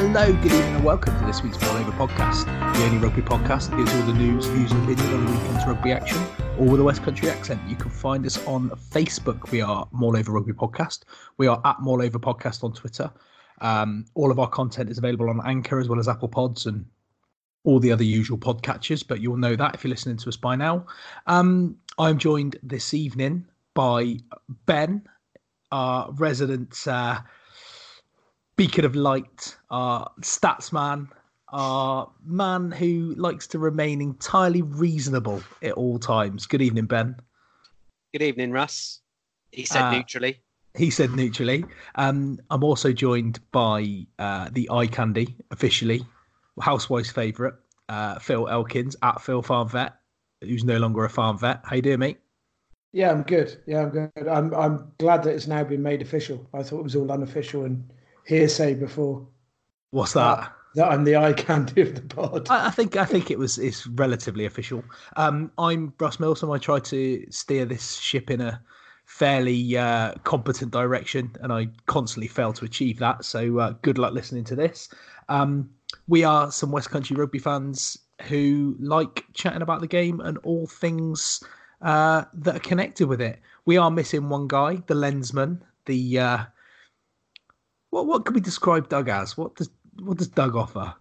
Hello, good evening, and welcome to this week's Maul Over podcast, the only rugby podcast that gives all the news, views, and opinions on the weekend's rugby action, all with a West Country accent. You can find us on Facebook. We are Maul Over Rugby Podcast. We are at Maul Over Podcast on Twitter. Um, all of our content is available on Anchor as well as Apple Pods and all the other usual podcatchers, but you'll know that if you're listening to us by now. Um, I'm joined this evening by Ben, our resident. Uh, beacon of light, our stats man, our man who likes to remain entirely reasonable at all times. Good evening, Ben. Good evening, Russ. He said uh, neutrally. He said neutrally. Um, I'm also joined by uh, the eye candy officially, housewife's favourite, uh, Phil Elkins at Phil Farm Vet, who's no longer a farm vet. How you doing, mate? Yeah, I'm good. Yeah, I'm good. I'm I'm glad that it's now been made official. I thought it was all unofficial and hearsay before. What's that? that I'm the eye candy of the pod. I, I, think I think it was it's relatively official. Um, I'm Russ Milsom. I try to steer this ship in a fairly uh, competent direction, and I constantly fail to achieve that. So uh, good luck listening to this. Um, we are some West Country rugby fans who like chatting about the game and all things uh, that are connected with it. We are missing one guy, the lensman, the uh, what what can we describe Doug as? What does what does Doug offer?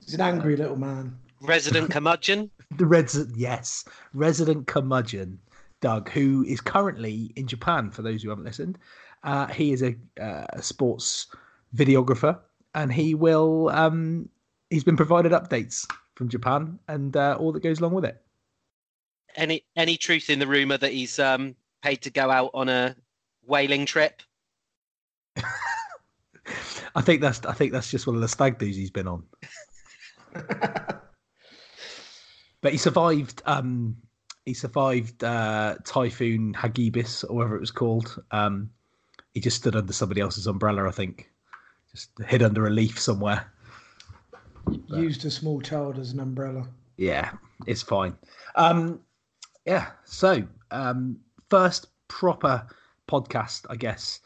He's an angry little man. Resident curmudgeon. the resident, yes, resident curmudgeon, Doug, who is currently in Japan. For those who haven't listened, uh, he is a, uh, a, sports videographer, and he will. Um, he's been provided updates from Japan and uh, all that goes along with it. Any any truth in the rumor that he's um, paid to go out on a whaling trip? I think that's I think that's just one of the stag do's he's been on. but he survived. Um, he survived uh, Typhoon Hagibis, or whatever it was called. Um, he just stood under somebody else's umbrella, I think, just hid under a leaf somewhere. But, Used a small child as an umbrella. Yeah, it's fine. Um, yeah, so um, first proper podcast, I guess,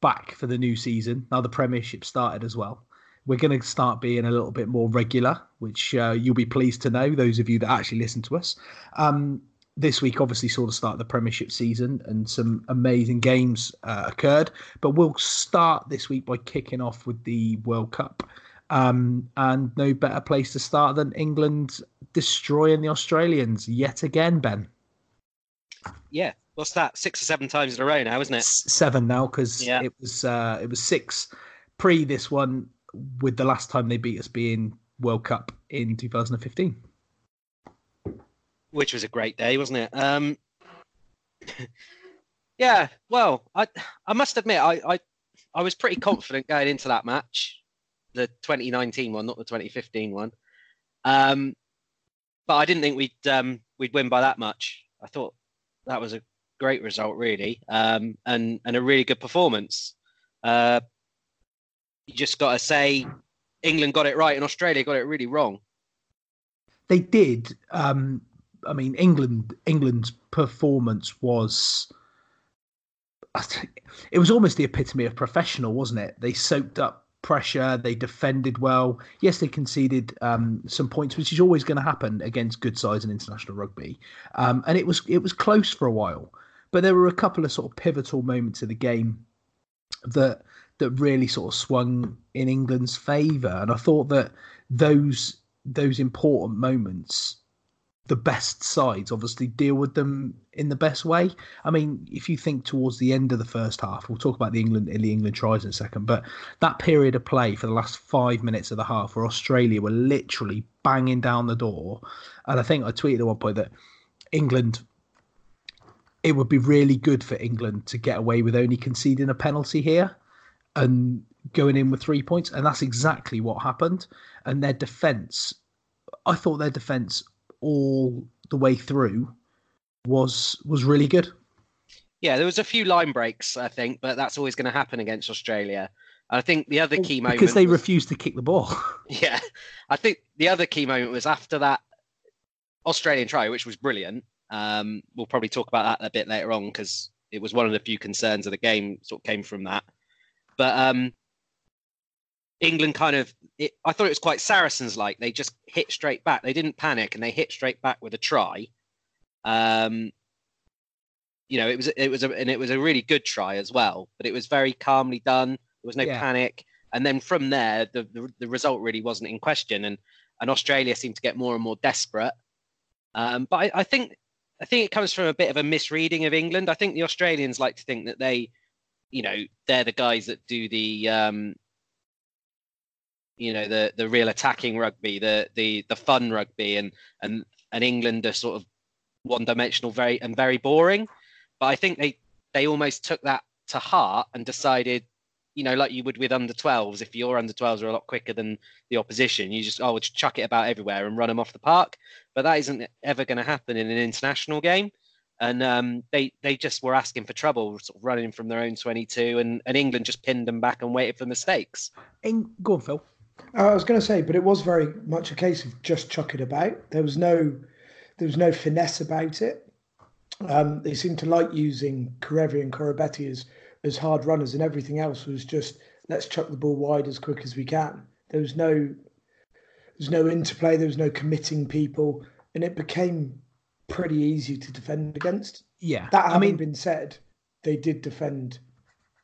back for the new season. Now the Premiership started as well. We're going to start being a little bit more regular, which uh, you'll be pleased to know, those of you that actually listen to us. Um, this week obviously saw the start of the Premiership season and some amazing games uh, occurred. But we'll start this week by kicking off with the World Cup. Um, and no better place to start than England destroying the Australians yet again, Ben. Yeah, what's that? Six or seven times in a row now, isn't it? Seven now because yeah. it was uh, it was six pre this one, with the last time they beat us being World Cup in 2015, which was a great day, wasn't it? Um, yeah, well, I I must admit I, I I was pretty confident going into that match, the 2019 one, not the 2015 one. Um, but I didn't think we'd um, we'd win by that much. I thought that was a great result, really, um, and and a really good performance. Uh, you just got to say, England got it right and Australia got it really wrong. They did. Um, I mean, England England's performance was. It was almost the epitome of professional, wasn't it? They soaked up pressure. They defended well. Yes, they conceded um, some points, which is always going to happen against good sides in international rugby. Um, and it was it was close for a while, but there were a couple of sort of pivotal moments of the game that that really sort of swung in England's favour. And I thought that those those important moments the best sides obviously deal with them in the best way. I mean, if you think towards the end of the first half, we'll talk about the England the England tries in a second, but that period of play for the last five minutes of the half where Australia were literally banging down the door. And I think I tweeted at one point that England it would be really good for England to get away with only conceding a penalty here and going in with three points. And that's exactly what happened. And their defence I thought their defence all the way through was was really good. Yeah, there was a few line breaks, I think, but that's always going to happen against Australia. I think the other key moment because they was, refused to kick the ball. Yeah, I think the other key moment was after that Australian try, which was brilliant. Um, we'll probably talk about that a bit later on because it was one of the few concerns of the game sort of came from that. But um, England kind of, it, I thought it was quite Saracens like. They just hit straight back. They didn't panic and they hit straight back with a try. Um, you know, it was it was a and it was a really good try as well. But it was very calmly done. There was no Yeah. panic. And then from there, the, the the result really wasn't in question. And and Australia seemed to get more and more desperate. Um, but I, I think I think it comes from a bit of a misreading of England. I think the Australians like to think that they, you know, they're the guys that do the um, you know the the real attacking rugby, the the the fun rugby, and and and England are sort of one dimensional, very and very boring. But I think they they almost took that to heart and decided, you know, like you would with under 12s, if your under 12s are a lot quicker than the opposition, you just oh we'll just chuck it about everywhere and run them off the park. But that isn't ever going to happen in an international game. And um, they they just were asking for trouble, sort of running from their own 22, and, and England just pinned them back and waited for mistakes. In, go on, Phil. Uh, I was going to say, but it was very much a case of just chuck it about. There was no, there was no finesse about it. Um, they seemed to like using Kerevi and Koroibete as as hard runners, and everything else was just let's chuck the ball wide as quick as we can. There was no, there was no interplay. There was no committing people, and it became pretty easy to defend against. Yeah, That I having mean, been said, they did defend,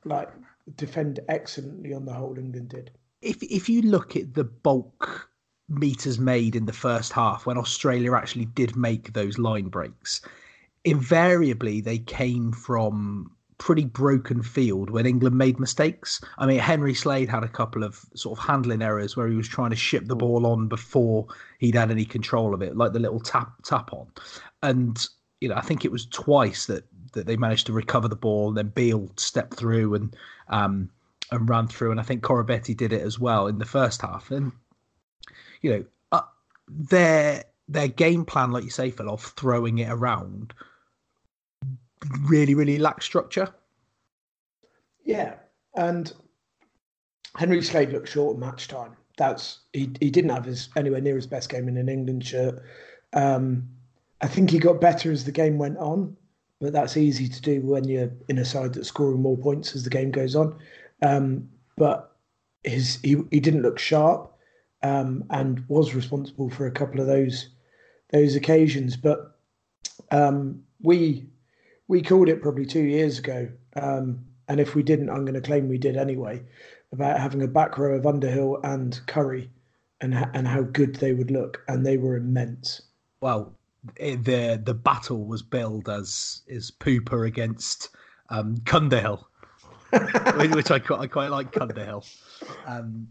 like defend excellently on the whole. England did. if if you look at the bulk meters made in the first half when Australia actually did make those line breaks, invariably they came from pretty broken field when England made mistakes. I mean, Henry Slade had a couple of sort of handling errors where he was trying to ship the ball on before he'd had any control of it, like the little tap tap on. And you know, I think it was twice that that they managed to recover the ball. And then Beale stepped through and um, and ran through, and I think Koroibete did it as well in the first half. And you know, uh, their their game plan, like you say, Phil, of throwing it around, really, really lacked structure. Yeah, and Henry Slade looked short at match time. That's he. He didn't have his anywhere near his best game in an England shirt. Um, I think he got better as the game went on, but that's easy to do when you're in a side that's scoring more points as the game goes on. Um, but his he he didn't look sharp, um, and was responsible for a couple of those those occasions. But um, we we called it probably two years ago. Um, and if we didn't, I'm going to claim we did anyway, about having a back row of Underhill and Curry and, h- and how good they would look. And they were immense. Well, it, the the battle was billed as is Pooper against um, Cundihill, which- which I quite, I quite like Cundihill. Um,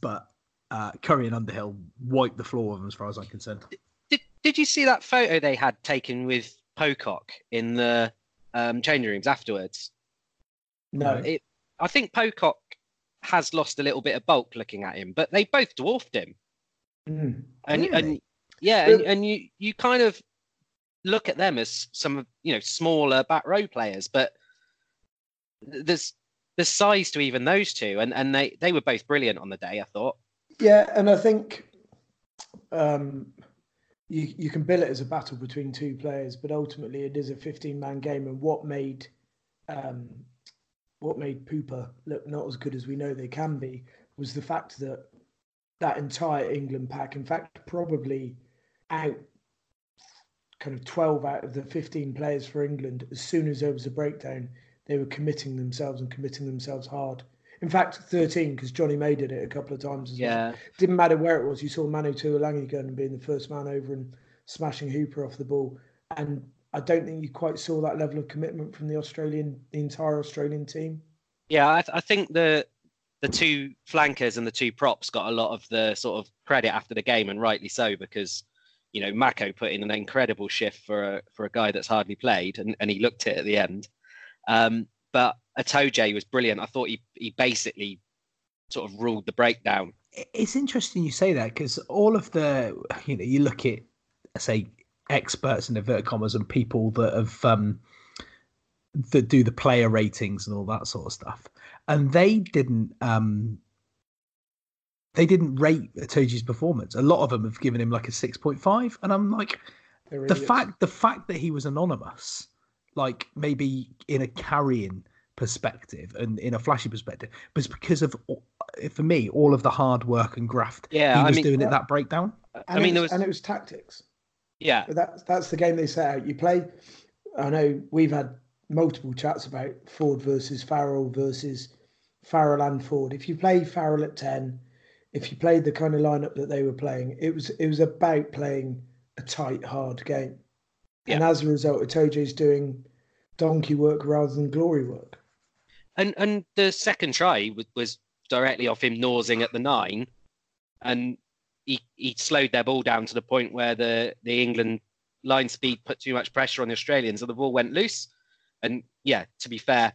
but uh, Curry and Underhill wiped the floor with them, as far as I'm concerned. Did Did you see that photo they had taken with Pocock in the um, changing rooms afterwards? No, It, I think Pocock has lost a little bit of bulk looking at him, but they both dwarfed him. Mm. and Really? and yeah, and, and you you kind of look at them as some of you know smaller back row players, but there's there's size to even those two, and and they they were both brilliant on the day. I thought. Yeah, and I think um, you you can bill it as a battle between two players, but ultimately it is a 15 man game. And what made um, what made Pooper look not as good as we know they can be was the fact that that entire England pack, in fact, probably out kind of 12 out of the 15 players for England, as soon as there was a breakdown, they were committing themselves and committing themselves hard. In fact, 13, because Johnny May did it a couple of times as well Yeah, didn't matter where it was. You saw Manu Tuilagi going and being the first man over and smashing Hooper off the ball. And I don't think you quite saw that level of commitment from the Australian, the entire Australian team. yeah. I, I think the the two flankers and the two props got a lot of the sort of credit after the game, and rightly so because you know Mako put in an incredible shift for a for a guy that's hardly played, and, and he looked it at the end. Um, but Itoje was brilliant. I thought he he basically sort of ruled the breakdown. It's interesting you say that because all of the you know you look at say experts in inverted commas and people that have um that do the player ratings and all that sort of stuff, and they didn't um they didn't rate Itoje's performance. A lot of them have given him like a six point five, and I'm like the fact the fact that he was anonymous, like maybe in a carrying perspective and in a flashy perspective, was because of for me all of the hard work and graft Yeah, he I was mean- doing at uh, that breakdown. and I mean, it there was, was and it was tactics. yeah, But that's that's the game they set out. You play. I know we've had multiple chats about Ford versus Farrell versus Farrell and Ford. If you play Farrell at ten, if you played the kind of lineup that they were playing, it was it was about playing a tight, hard game. And as a result, Itoje's doing donkey work rather than glory work. And and the second try was, was directly off him nosing at the nine, and he he slowed their ball down to the point where the the England line speed put too much pressure on the Australians, and the ball went loose. And yeah, to be fair,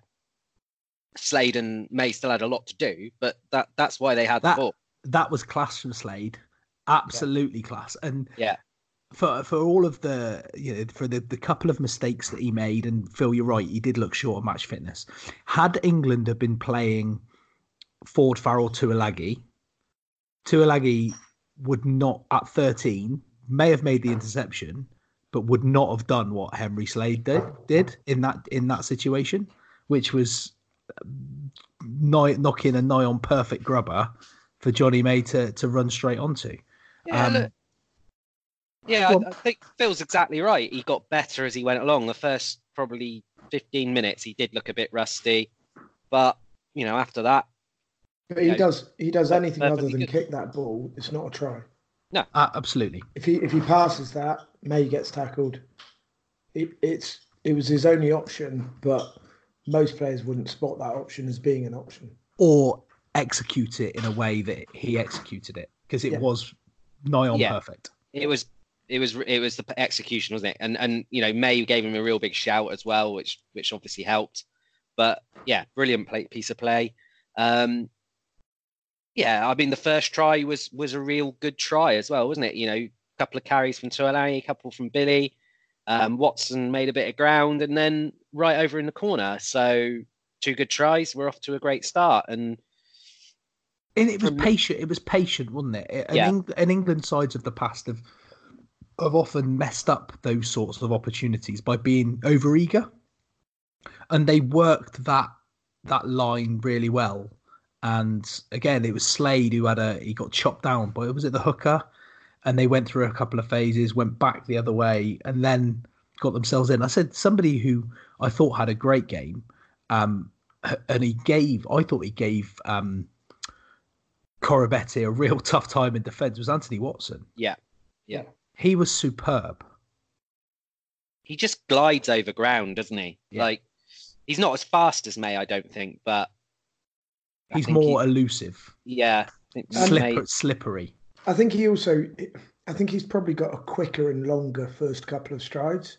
Slade and May still had a lot to do, but that that's why they had That- the ball. That was class from Slade, absolutely class. And Yeah. For for all of the you know for the, the couple of mistakes that he made, and Phil, you're right, he did look short of match fitness. Had England have been playing Ford Farrell Tuilagi, Tuilagi would not at 13 may have made the interception, but would not have done what Henry Slade did did in that in that situation, which was um, nigh, knocking a nigh on perfect grubber for Johnny May to to run straight onto. Yeah, Um, look, yeah, I, well- I think Phil's exactly right. He got better as he went along. The first probably 15 minutes, he did look a bit rusty, but you know, after that, But he Yeah, does he does anything other than good. kick that ball. It's not a try. Uh, absolutely. If he if he passes that, May gets tackled. It, it's it was his only option, but most players wouldn't spot that option as being an option. or execute it in a way that he executed it because it Yeah. was nigh on Yeah. perfect. it was it was it was the execution wasn't it and and you know may gave him a real big shout as well which which obviously helped but yeah brilliant play, piece of play um yeah i mean the first try was was a real good try as well wasn't it you know a couple of carries from Tuilagi, a couple from billy um watson made a bit of ground and then right over in the corner so two good tries we're off to a great start and And it was patient. It was patient, wasn't it? And, Yeah. Eng- and England sides of the past have have often messed up those sorts of opportunities by being overeager, and they worked that that line really well. And again, it was Slade who had a he got chopped down by was it the hooker, and they went through a couple of phases, went back the other way, and then got themselves in. I said somebody who I thought had a great game, um, and he gave I thought he gave um, Koroibete a real tough time in defence was Anthony Watson. yeah yeah He was superb. he just glides over ground, doesn't he? Yeah. Like he's not as fast as May, I don't think, but I He's think more he- elusive, yeah. Slipper, slippery. I think he also I think he's probably got a quicker and longer first couple of strides.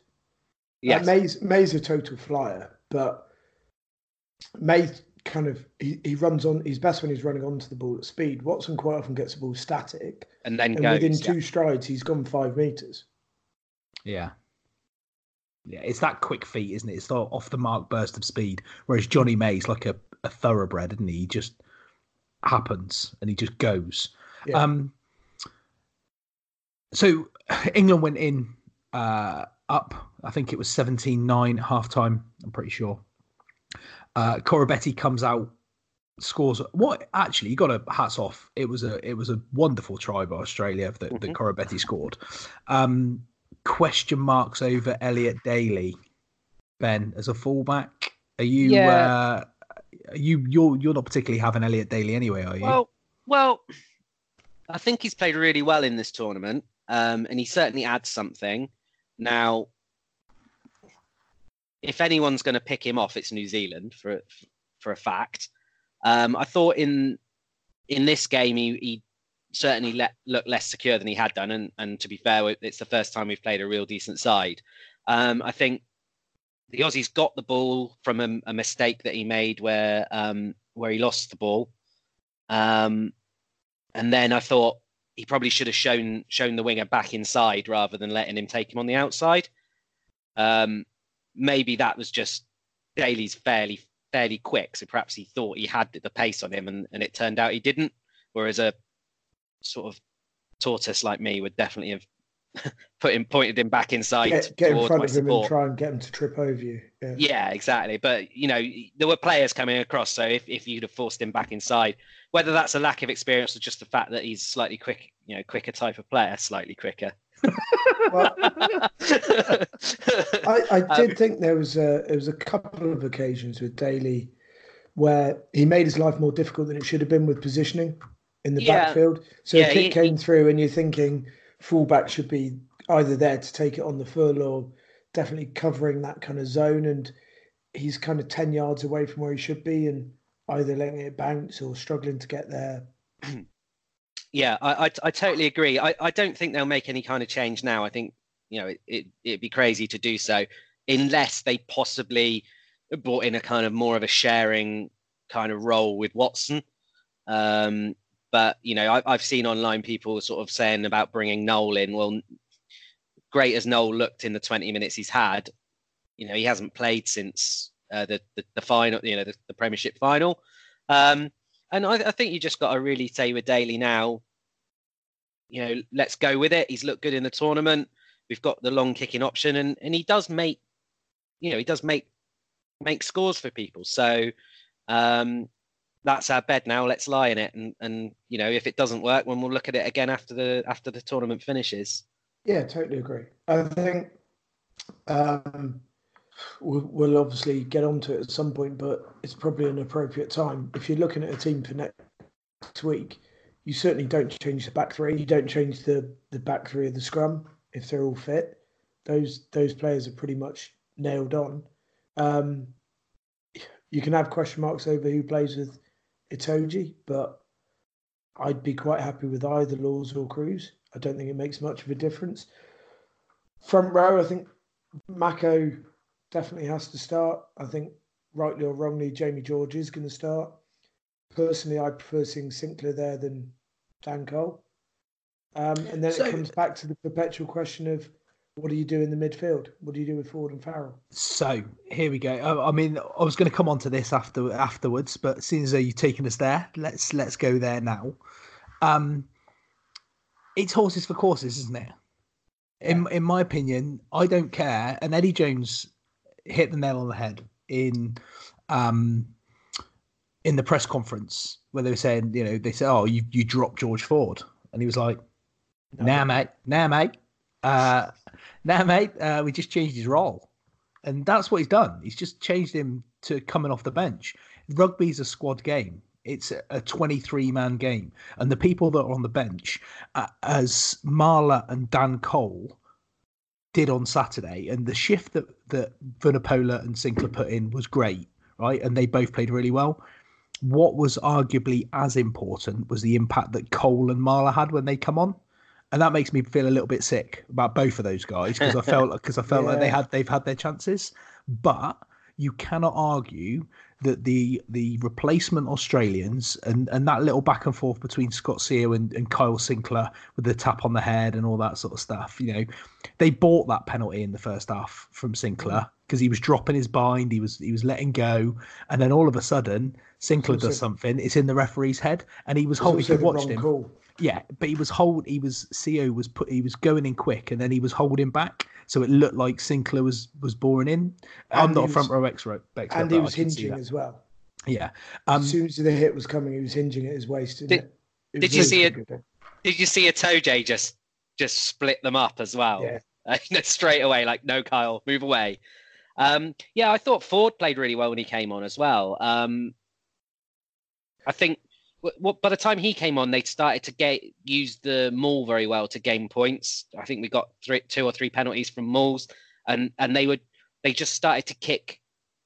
Yeah, Like May's May's a total flyer, but May kind of he, he runs on. He's best when he's running onto the ball at speed. Watson quite often gets the ball static, and then and goes, within yeah. two strides, he's gone five meters. Yeah. Yeah, it's that quick feet, isn't it? It's the off the mark burst of speed. Whereas Johnny May's like a, a thoroughbred, isn't he? He just happens and he just goes. Yeah. Um so England went in uh up, I think it was 17-9 half time, I'm pretty sure. Uh Koroibete comes out, scores what actually you got a hats off. It was a it was a wonderful try by Australia that, that Mhm. Koroibete scored. Um question marks over Elliot Daly, Ben, as a fullback. Are you? Yeah. Uh, are you you're you're not particularly having Elliot Daly anyway, are you? Well, well, I think he's played really well in this tournament, um, and he certainly adds something. Now, if anyone's going to pick him off, it's New Zealand for for a fact. Um, I thought in in this game he, he certainly let, looked less secure than he had done, and and to be fair, it's the first time we've played a real decent side. Um, I think the Aussies got the ball from a, a mistake that he made where um, where he lost the ball. Um, and then I thought he probably should have shown shown the winger back inside rather than letting him take him on the outside. Um, maybe that was just Daly's fairly fairly quick, so perhaps he thought he had the pace on him, and, and it turned out he didn't. Whereas a sort of tortoise like me would definitely have put him pointed him back inside Get, get in front of him support. and try and get him to trip over you. Yeah. Yeah, exactly. But you know, there were players coming across. So if, if you'd have forced him back inside, whether that's a lack of experience or just the fact that he's slightly quick, you know, quicker type of player, slightly quicker. Well, I, I did think there was a there was a couple of occasions with Daly where he made his life more difficult than it should have been with positioning in the Yeah. backfield. So Yeah, if it he- came he- through and you're thinking fullback should be either there to take it on the full or definitely covering that kind of zone, and he's kind of ten yards away from where he should be, and either letting it bounce or struggling to get there. Yeah, I, I, I totally agree. I, I don't think they'll make any kind of change now. I think you know it, it it'd be crazy to do so unless they possibly brought in a kind of more of a sharing kind of role with Watson. Um, but you know, I, I've seen online people sort of saying about bringing Nowell in. Well, great as Nowell looked in the 20 minutes he's had, you know, he hasn't played since uh, the, the the final, you know, the, the Premiership final. Um, and I, I think you just got to really say with Daly now, you know, let's go with it. He's looked good in the tournament. We've got the long kicking option, and and he does make, you know, he does make make scores for people. So um, that's our bed now. Let's lie in it, and and you know, if it doesn't work, then we'll look at it again after the after the tournament finishes. Yeah, totally agree. I think um, we'll, obviously get onto it at some point, but it's probably an appropriate time. If you're looking at a team for next week, you certainly don't change the back three. You don't change the, the back three of the scrum if they're all fit. Those those players are pretty much nailed on. Um, you can have question marks over who plays with Itoje, but I'd be quite happy with either Laws or Cruz. I don't think it makes much of a difference. Front row, I think Mako definitely has to start. I think rightly or wrongly, Jamie George is going to start. Personally, I prefer seeing Sinckler there than Dan Cole. Um, and then So- it comes back to the perpetual question of what do you do in the midfield? What do you do with Ford and Farrell? So here we go. I, I mean, I was going to come on to this after afterwards, but seeing as though you've taken us there, let's let's go there now. Um, it's horses for courses, isn't it? In in my opinion, I don't care. And Eddie Jones hit the nail on the head in um in the press conference where they were saying, you know, they said, "Oh, you you dropped George Ford," and he was like, "Nah, mate, nah, mate, uh, nah, mate, uh, we just changed his role." And that's what he's done. He's just changed him to coming off the bench. Rugby's a squad game. It's a 23 man game. And the people that are on the bench, uh, as Marler and Dan Cole did on Saturday, and the shift that, that Vunipola and Sinckler put in was great, right? And they both played really well. What was arguably as important was the impact that Cole and Marler had when they come on. And that makes me feel a little bit sick about both of those guys because I felt because I felt like they had they've had their chances. But you cannot argue that the the replacement Australians and, and that little back and forth between Scott Sio and, and Kyle Sinckler with the tap on the head and all that sort of stuff, you know, they bought that penalty in the first half from Sinckler because he was dropping his bind, he was he was letting go, and then all of a sudden Sinckler does something, it's in the referee's head, and he was holding. You watched him. Call. Yeah, but he was hold. He was Co was put. He was going in quick, and then he was holding back, so it looked like Sinckler was was boring in. And I'm not a front row expert, expert and he was hinging as well. Yeah. Um, as soon as the hit was coming, he was hinging at his waist. Did, it? It did you see it? Did you see a Itoje just just split them up as well? Yeah. Uh, straight away, like no, Kyle, move away. Um, yeah, I thought Ford played really well when he came on as well. Um, I think well, by the time he came on, they started to get use the maul very well to gain points. I think we got three, two or three penalties from mauls, and and they would they just started to kick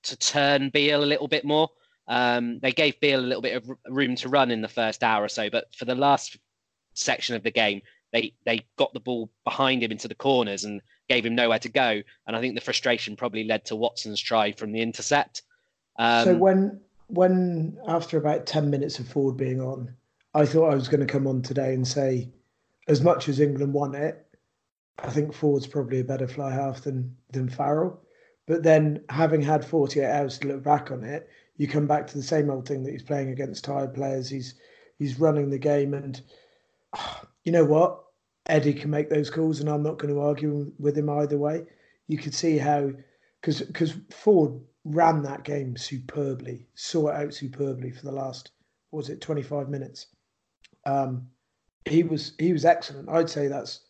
to turn Beale a little bit more. Um, they gave Beale a little bit of room to run in the first hour or so, but for the last section of the game, they they got the ball behind him into the corners and gave him nowhere to go. And I think the frustration probably led to Watson's try from the intercept. Um, so when when after about 10 minutes of Ford being on, I thought I was going to come on today and say, as much as England won it, I think Ford's probably a better fly half than than Farrell. But then, having had 48 hours to look back on it, you come back to the same old thing that he's playing against tired players. He's he's running the game, and you know what? Eddie can make those calls, and I'm not going to argue with him either way. You could see how, because because Ford ran that game superbly, saw it out superbly for the last was it 25 minutes. Um, he was he was excellent. I'd say that's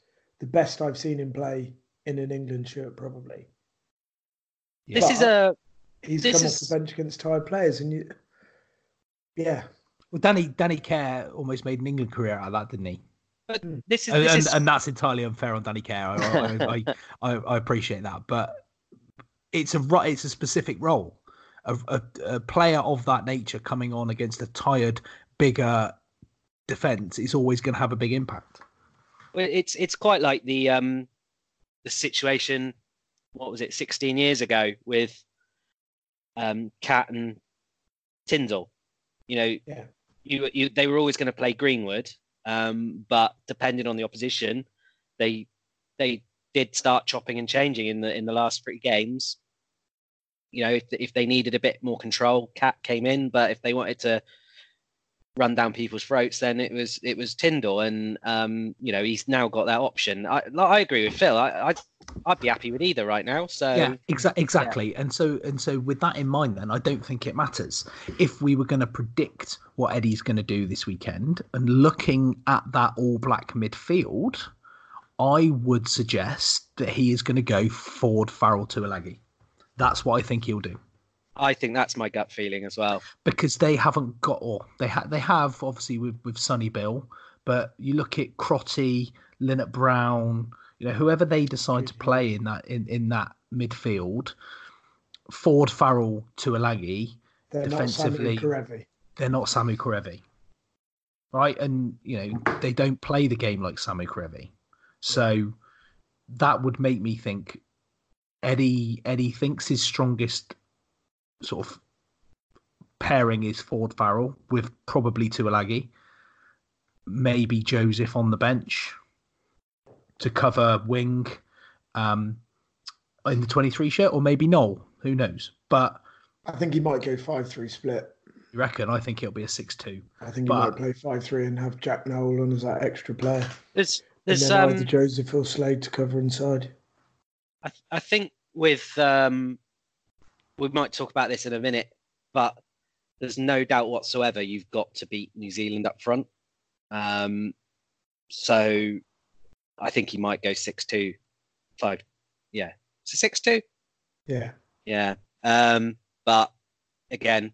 the best I've seen him play in an England shirt, probably. This but is a. He's come is... off the bench against tired players, and you, yeah. Well, Danny Danny Care almost made an England career out of that, didn't he? But this is, this and, is... and, that's entirely unfair on Danny Care. I, I, I, I, appreciate that, but it's a it's a specific role. A, a, a, player of that nature coming on against a tired, bigger defense is always going to have a big impact. Well, it's it's quite like the um the situation. What was it, 16 years ago with um Catt and Tindall? You know, yeah. you you they were always going to play Greenwood, um, but depending on the opposition, they they did start chopping and changing in the in the last three games. You know, if if they needed a bit more control, Catt came in, but if they wanted to run down people's throats, then it was it was Tindall, and um, you know he's now got that option. I I agree with Phil. I I'd, I'd be happy with either right now. So yeah, exa- exactly. Yeah. And so and so with that in mind, then I don't think it matters if we were going to predict what Eddie's going to do this weekend, and looking at that All Black midfield. I would suggest that he is going to go Ford Farrell to Tuilagi. That's what I think he'll do. I think that's my gut feeling as well. Because they haven't got, or they have, they have obviously with with Sonny Bill, but you look at Crotty, Lienert-Brown, you know, whoever they decide to play in that in, in that midfield, Ford Farrell Tuilagi, they're defensively, not Samu they're not Samu Kerevi, right? And you know they don't play the game like Samu Kerevi. So that would make me think Eddie Eddie thinks his strongest sort of pairing is Ford Farrell with probably Tuilagi, maybe Joseph on the bench to cover wing um, in the 23 shirt, or maybe Nowell. Who knows? But I think he might go 5 3 split. You reckon? I think it'll be a 6 2. I think but, he might play 5 3 and have Jack Nowell on as that extra player. It's there's and then um, either Joseph or Slade to cover inside. I, th- I think with um, we might talk about this in a minute, but there's no doubt whatsoever you've got to beat New Zealand up front. Um, so I think he might go six two, five. Yeah, so six two. Yeah, yeah. Um, but again,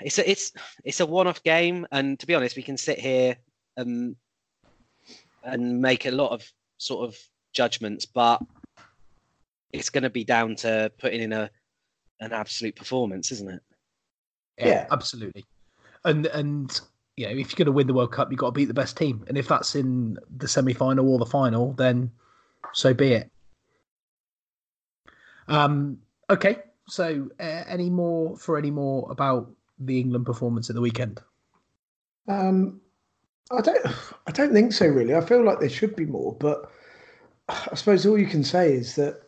it's a it's it's a one-off game, and to be honest, we can sit here and and make a lot of sort of judgments, but it's going to be down to putting in a an absolute performance, isn't it? Yeah, yeah. absolutely. And and you know, if you're going to win the World Cup, you've got to beat the best team, and if that's in the semi-final or the final, then so be it. Um, Okay, so uh, any more for any more about the England performance at the weekend? Um, I don't. I don't think so. Really, I feel like there should be more, but I suppose all you can say is that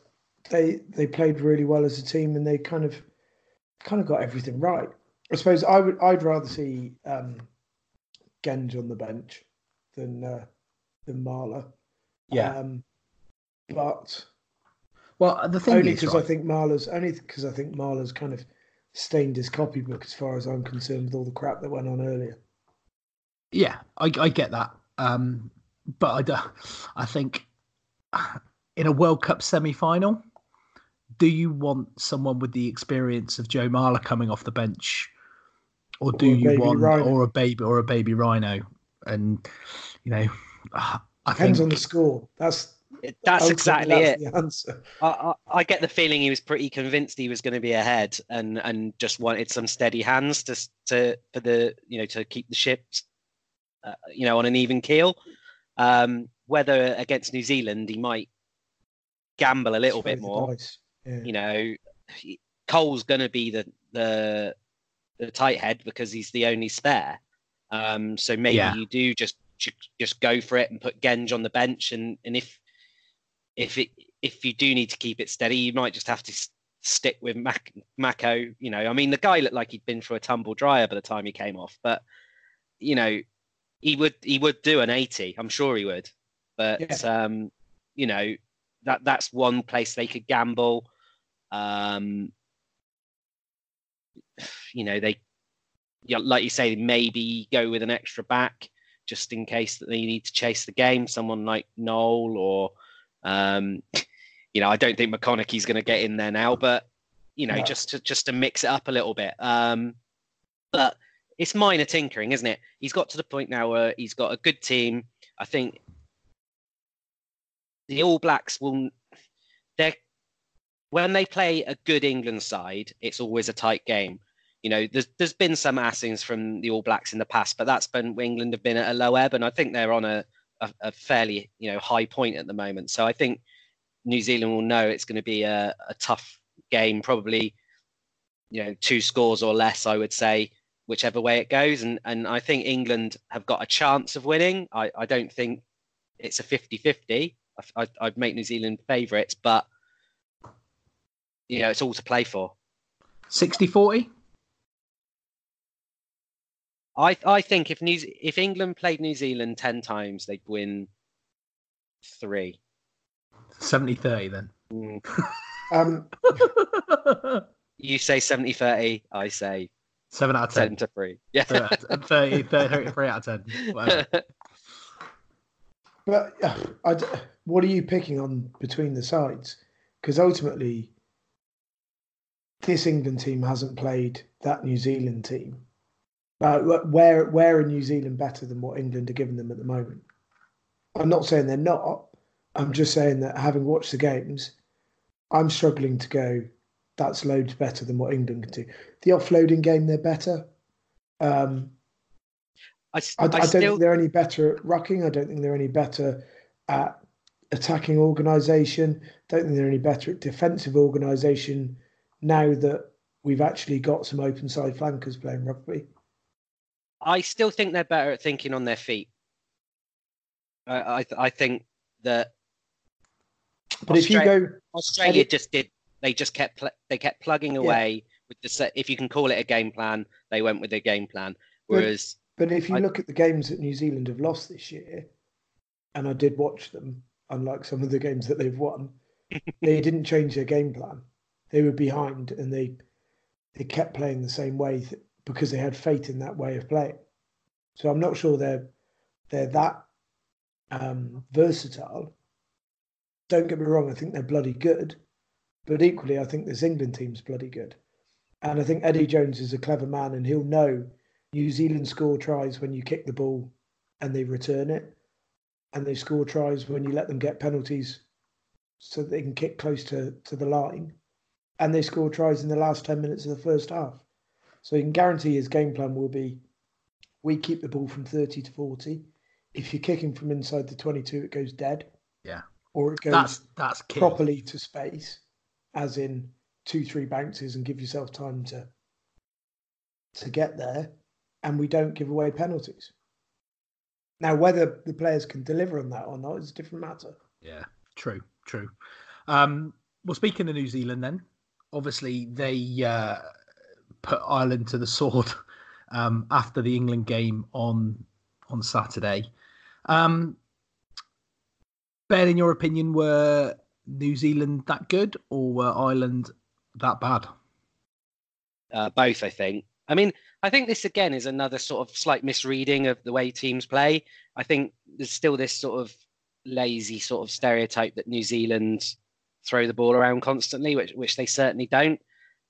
they they played really well as a team and they kind of kind of got everything right. I suppose I would I'd rather see um, Genge on the bench than uh, than Marler. Yeah. Um, but Well, the thing only is, because right, I think Marler's only because I think Marler's kind of stained his copybook as far as I'm concerned with all the crap that went on earlier. Yeah, I, I get that. Um, but I, do- I think in a World Cup semi-final, do you want someone with the experience of Joe Marler coming off the bench, or do Or a you baby want Rhino. or a baby or a baby Rhino? And you know, I Depends think on the score. That's That's exactly that's it. The answer. I, I, I get the feeling he was pretty convinced he was going to be ahead, and and just wanted some steady hands to to for the you know to keep the ships, uh, you know, on an even keel. Um, whether against New Zealand, he might gamble a little Throw bit more. Yeah. You know, he- Cole's going to be the the the tight head because he's the only spare. Um, so maybe Yeah. you do just just go for it and put Genge on the bench, and and if if it if you do need to keep it steady, you might just have to s- stick with Mac, Mako. You know, I mean, the guy looked like he'd been through a tumble dryer by the time he came off, but you know, he would he would do an eighty. I'm sure he would, but um, you know, that that's one place they could gamble. Um, you know, they, yeah, like you say, maybe go with an extra back just in case that they need to chase the game. Someone like Nowell or, um, you know, I don't think McConaughey's going to get in there now, but you know, No. just to just to mix it up a little bit. Um, but it's minor tinkering, isn't it? He's got to the point now where he's got a good team. I think the All Blacks will. They're when they play a good England side, it's always a tight game. You know, there's there's been some assings from the All Blacks in the past, but that's been England have been at a low ebb, and I think they're on a, a, a fairly you know high point at the moment. So I think New Zealand will know it's going to be a, a tough game, probably you know two scores or less, I would say, whichever way it goes. And and I think England have got a chance of winning. I, I don't think it's a 50-50. I, I, I'd make New Zealand favourites, but you know it's all to play for. 60-40? I I think if New if England played New Zealand ten times, they'd win three. 70-30 then. Mm. Um, You say 70-30, I say 7 out of 10. 10 to 3. Yeah. 30, out of- 30, 30, 3 out of 10. Whatever. but uh, I d what are you picking on between the sides? Because ultimately, this England team hasn't played that New Zealand team. Uh, where where are New Zealand better than what England are giving them at the moment? I'm not saying they're not. I'm just saying that having watched the games, I'm struggling to go. That's loads better than what England can do. The offloading game, they're better. Um, I, I, I don't still think they're any better at rucking. I don't think they're any better at attacking organisation. Don't think they're any better at defensive organisation now that we've actually got some open side flankers playing rugby. I still think they're better at thinking on their feet. I I, I think that But if you go, Australia just did. They just kept pl- they kept plugging away with the set. If you can call it a game plan, they went with their game plan. Whereas but if you I- look at the games that New Zealand have lost this year, and I did watch them, unlike some of the games that they've won, they didn't change their game plan. They were behind, and they they kept playing the same way th- because they had faith in that way of playing. So I'm not sure they're they're that um, versatile. Don't get me wrong, I think they're bloody good, but equally, I think this England team's bloody good. And I think Eddie Jones is a clever man, and he'll know New Zealand score tries when you kick the ball and they return it, and they score tries when you let them get penalties so that they can kick close to, to the line, and they score tries in the last 10 minutes of the first half. So you can guarantee his game plan will be we keep the ball from 30 to 40. If you're kicking from inside the 22, it goes dead, Yeah. or it goes That's that's key. properly to space, as in two, three bounces and give yourself time to to get there, and we don't give away penalties. Now, whether the players can deliver on that or not is a different matter. Yeah, true, true. Um, well, speaking of New Zealand, then obviously they uh, put Ireland to the sword um, after the England game on on Saturday. Um, ben, in your opinion, were New Zealand that good or were Ireland that bad? Uh, both, I think. I mean, I think this again is another sort of slight misreading of the way teams play. I think there's still this sort of lazy sort of stereotype that New Zealand throw the ball around constantly, which which they certainly don't.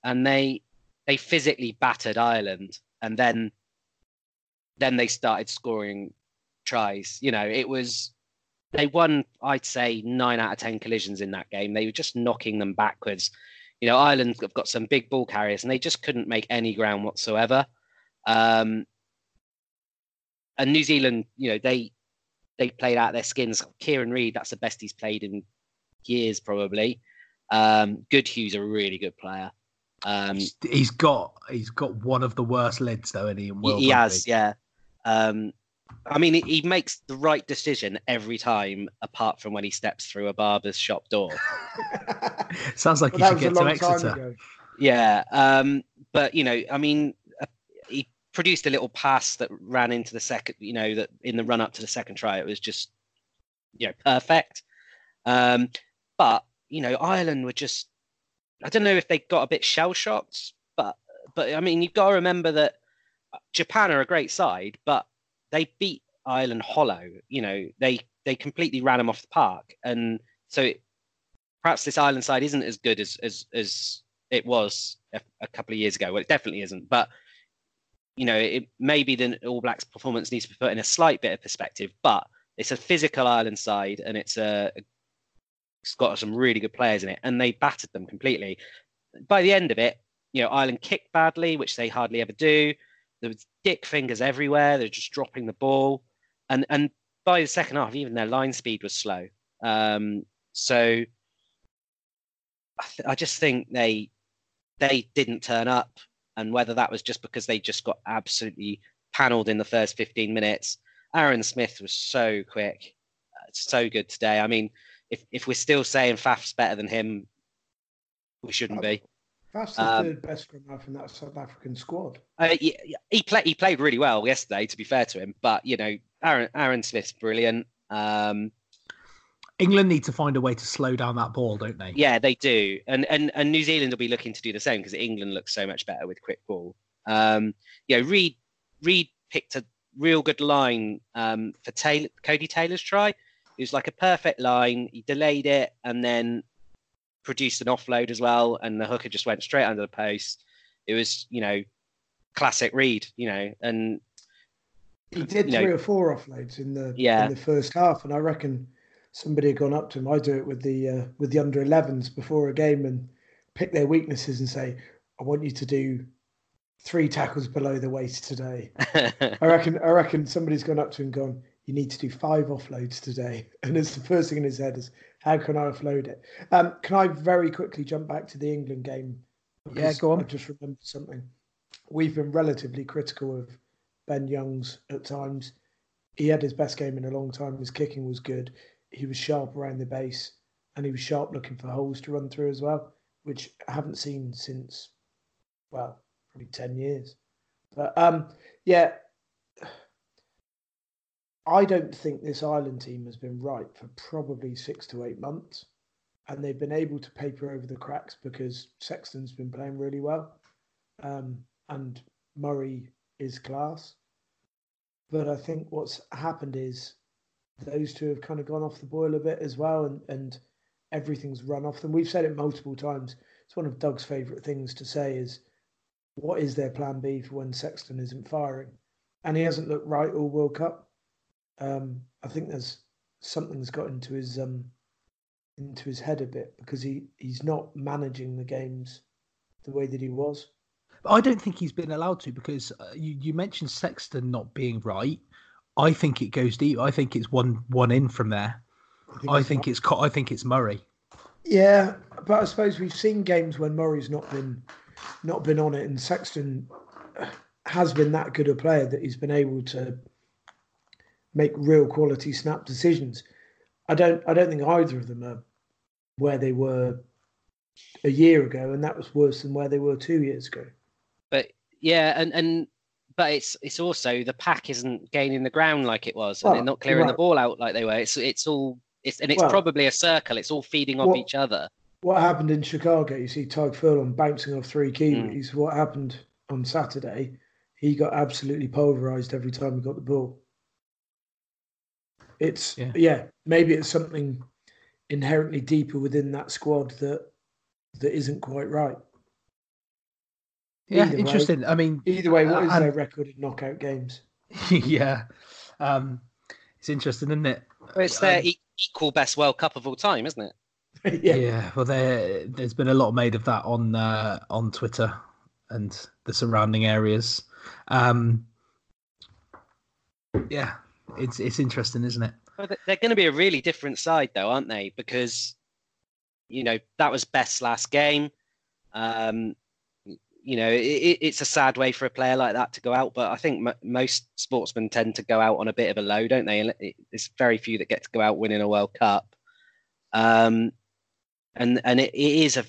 And they they physically battered Ireland, and then then they started scoring tries. You know, it was they won, I'd say, nine out of ten collisions in that game. They were just knocking them backwards. You know, Ireland have got some big ball carriers, and they just couldn't make any ground whatsoever. Um, and New Zealand, you know, they they played out their skins. Kieran Read, that's the best he's played in years, probably. Um, Goodhue's a really good player. Um, he's got he's got one of the worst lids though, and he? he has, yeah. Um, I mean, he, he, makes the right decision every time, apart from when he steps through a barber's shop door. Sounds like well, he should get to Exeter. Yeah, um, but you know, I mean, uh, he produced a little pass that ran into the second. You know, that in the run up to the second try, it was just, you know, perfect. Um, but you know, Ireland were just. I don't know if they got a bit shell shocked, but but I mean, you've got to remember that Japan are a great side, but they beat Ireland hollow. You know, they they completely ran them off the park, and so it, perhaps this Ireland side isn't as good as as as it was a, a, couple of years ago. Well, it definitely isn't, but you know, it maybe the All Blacks performance needs to be put in a slight bit of perspective. But it's a physical Ireland side, and it's a it's got some really good players in it, and they battered them completely. By the end of it, you know, Ireland kicked badly, which they hardly ever do. There was dick fingers everywhere. They're just dropping the ball, and and by the second half, even their line speed was slow. Um, so I, th- I just think they they didn't turn up, and whether that was just because they just got absolutely panelled in the first 15 minutes. Aaron Smith was so quick, uh, so good today. I mean, if if we're still saying Faf's better than him, we shouldn't be. That's the um, third best scrum half in that South African squad. Uh, he, he played he played really well yesterday. To be fair to him, but you know Aaron Aaron Smith's brilliant. Um, England need to find a way to slow down that ball, don't they? Yeah, they do, and and and New Zealand will be looking to do the same because England looks so much better with quick ball. Um, you know, Read Read picked a real good line um, for Taylor, Codie Taylor's try. It was like a perfect line. He delayed it and then produced an offload as well, and the hooker just went straight under the post. It was, you know, classic Read, you know, and he did three know, or four offloads in the yeah. in the first half, and I reckon somebody had gone up to him. I do it with the uh, with the under 11s before a game and pick their weaknesses and say, "I want you to do three tackles below the waist today." I reckon I reckon somebody's gone up to him and gone, "You need to do five offloads today," and it's the first thing in his head is, how can I offload it? Um, can I very quickly jump back to the England game? Yeah, go on. I just remembered something. We've been relatively critical of Ben Youngs at times. He had his best game in a long time. His kicking was good. He was sharp around the base, and he was sharp looking for holes to run through as well, which I haven't seen since, well, probably ten years. But um, yeah, I don't think this Ireland team has been right for probably six to eight months. And they've been able to paper over the cracks because Sexton's been playing really well. Um, and Murray is class. But I think what's happened is those two have kind of gone off the boil a bit as well. And, and everything's run off them. We've said it multiple times. It's one of Doug's favourite things to say is, what is their plan B for when Sexton isn't firing? And he hasn't looked right all World Cup um, I think there's something's got into his um, into his head a bit because he, he's not managing the games the way that he was. I don't think he's been allowed to because uh, you, you mentioned Sexton not being right. I think it goes deep. I think it's one one in from there. I think, I think it's I think it's Murray. Yeah, but I suppose we've seen games when Murray's not been not been on it, and Sexton has been that good a player that he's been able to make real quality snap decisions. I don't I don't think either of them are where they were a year ago, and that was worse than where they were two years ago. But yeah, and and but it's it's also the pack isn't gaining the ground like it was, and Well, they're not clearing the ball out like they were. It's it's all it's and it's Well- probably a circle. It's all feeding off Well- each other. What happened in Chicago? You see Tadhg Furlong bouncing off three Mm. Kiwis. What happened on Saturday? He got absolutely pulverized every time he got the ball. It's Yeah. yeah, maybe it's something inherently deeper within that squad that that isn't quite right. Yeah, Either way- interesting. I mean, Either way, what is And- their record in knockout games? yeah, um, it's interesting, isn't it? Well, it's their Um, e- equal best World Cup of all time, isn't it? yeah. yeah. well, there there's been a lot made of that on uh, on Twitter and the surrounding areas. Um, yeah, it's it's interesting, isn't it? They're going to be a really different side, though, aren't they? Because you know that was Best's last game. Um, you know, it, it- it's a sad way for a player like that to go out, but I think m- most sportsmen tend to go out on a bit of a low, don't they? It- very few that get to go out winning a World Cup. Um, and and it, it is a,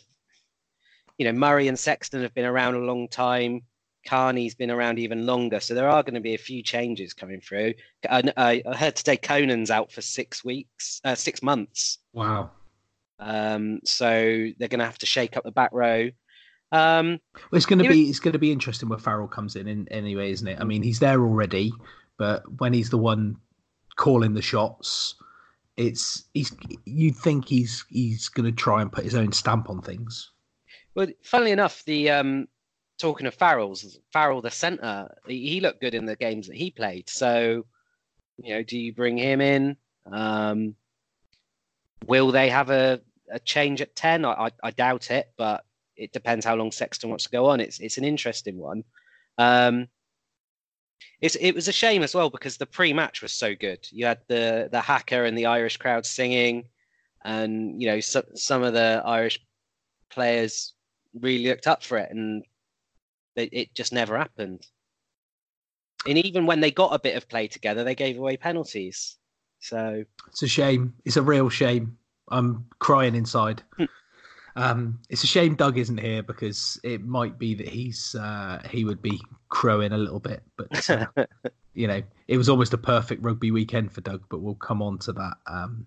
you know, Murray and Sexton have been around a long time. Kearney's been around even longer, so there are going to be a few changes coming through. I, I I heard today Conan's out for six weeks, uh, six months. Wow. Um, so they're going to have to shake up the back row. Um, Well, it's going to be it's going to be interesting where Farrell comes in, in anyway, isn't it? I mean, he's there already, but when he's the one calling the shots, it's he's you'd think he's he's going to try and put his own stamp on things. well, funnily enough, the um, talking of Farrell's, Farrell the centre, he, looked good in the games that he played. So, you know, do you bring him in? Um, will they have a, a change at ten? I, I, I doubt it, but it depends how long Sexton wants to go on. It's it's an interesting one. Um, it's it was a shame as well because the pre-match was so good. You had the the haka and the Irish crowd singing, and you know so, some of the Irish players really looked up for it, and it, it just never happened. And even when they got a bit of play together, they gave away penalties. So It's a shame. It's a real shame. I'm crying inside. um, it's a shame Doug isn't here because it might be that he's uh, he would be crowing a little bit, but uh, you know, it was almost a perfect rugby weekend for Doug. But we'll come on to that. Um,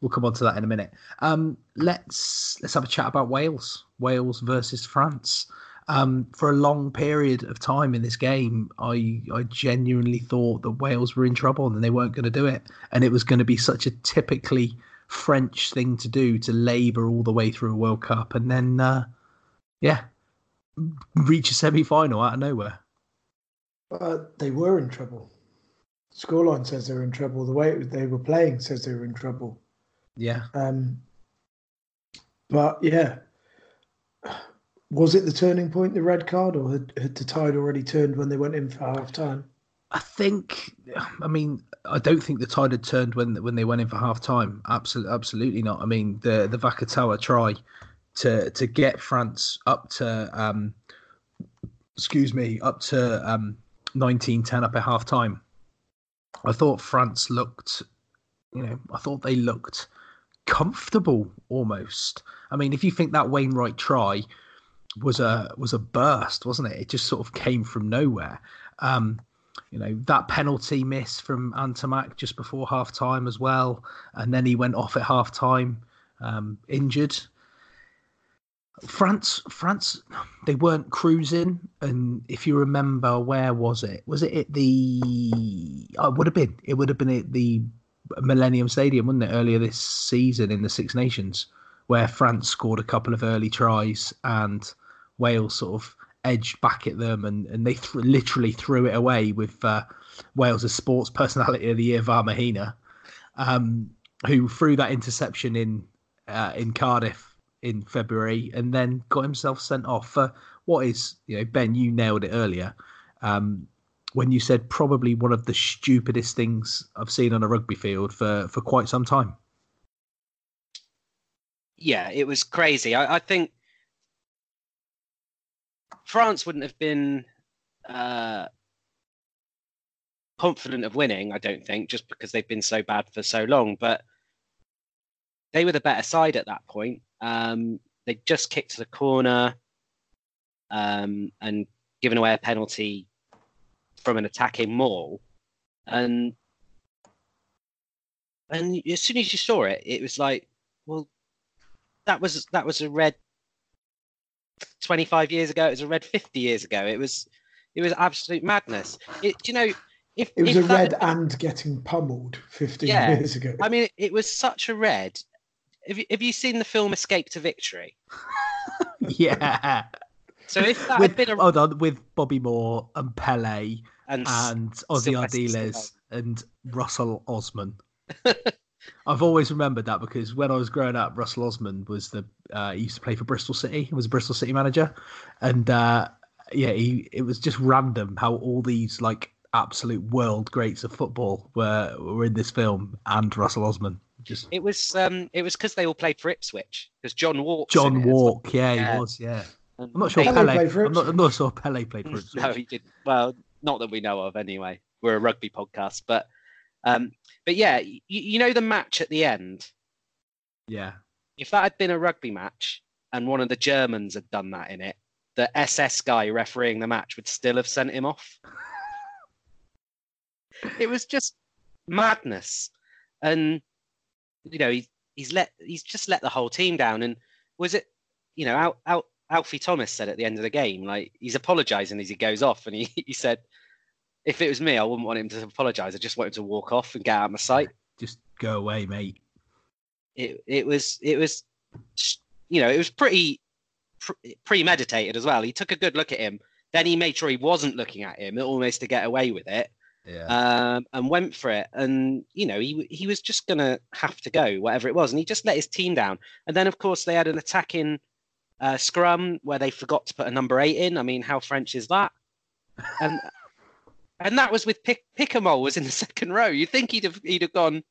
we'll come on to that in a minute. Um, let's let's have a chat about Wales. Wales versus France. Um, for a long period of time in this game, I I genuinely thought that Wales were in trouble and they weren't going to do it, and it was going to be such a typically French thing to do to labour all the way through a World Cup, and then uh, yeah, reach a semi final out of nowhere. But they were in trouble. Scoreline says they were in trouble. The way they were playing says they were in trouble. Yeah, Um, but yeah, was it the turning point, the red card, or had, had the tide already turned when they went in for half time? I think. I mean, I don't think the tide had turned when when they went in for half time. Absolutely, absolutely not. I mean, the the Vakatawa try to to get France up to um, excuse me, up to um, nineteen ten up at half time. I thought France looked, you know, I thought they looked comfortable almost. I mean, if you think that Wainwright try was a was a burst, wasn't it? It just sort of came from nowhere. Um, you know that penalty miss from Ntamack just before half time as well, and then he went off at half time um, injured. France, France, they weren't cruising, and if you remember, where was it? Was it at the? Oh, it would have been. It would have been at the Millennium Stadium, wouldn't it? Earlier this season in the Six Nations, where France scored a couple of early tries and Wales sort of edged back at them, and and they th- literally threw it away with uh, Wales' sports personality of the year, Vahaamahina, um, who threw that interception in uh, in Cardiff in February, and then got himself sent off for what is, you know, Ben, you nailed it earlier. Um, when you said probably one of the stupidest things I've seen on a rugby field for, for quite some time. yeah, it was crazy. I, I think France wouldn't have been uh, confident of winning. I don't think just because they've been so bad for so long, but they were the better side at that point. Um, they just kicked the corner um, and given away a penalty from an attacking maul, and and as soon as you saw it, it was like, well, that was that was a red 25 years ago. It was a red 50 years ago. It was it was absolute madness. It, you know, if It was if a red had been- and getting pummeled 15 Yeah. years ago. I mean, it was such a red. Have you, have you seen the film Escape to Victory? yeah. So if that with, had been a hold on, with Bobby Moore and Pele and, s- and Ossie Sylvester Ardiles and Russell Osman. I've always remembered that because when I was growing up, Russell Osman was the uh, he used to play for Bristol City. He was a Bristol City manager, and uh, yeah, he it was just random how all these like absolute world greats of football were were in this film, and Russell Osman. Just it was um it was because they all played for Ipswich because John Wark. John Wark, yeah, Yeah. he was, yeah. I'm not sure Pele Pele. played for I'm, not, I'm not sure Pele played for Ipswich. No, he did. Well, not that we know of, anyway. We're a rugby podcast, but um, but yeah, you, you know the match at the end. Yeah, If that had been a rugby match and one of the Germans had done that in it, the SS guy refereeing the match would still have sent him off. it was just madness, and you know he, he's let he's just let the whole team down. And was it, you know, Al, Al, Alfie Thomas said at the end of the game, like he's apologising as he goes off, and he, he said, if it was me, I wouldn't want him to apologise. I just want him to walk off and get out of my sight just go away, mate. it it was it was you know it was pretty pre- premeditated as well. He took a good look at him, then he made sure he wasn't looking at him almost to get away with it, Yeah, um, and went for it. And you know he he was just gonna have to go whatever it was, and he just let his team down. And then of course they had an attacking uh, scrum where they forgot to put a number eight in. I mean, how French is that? And and that was with Pick Picamoles was in the second row. You think he'd have he'd have gone.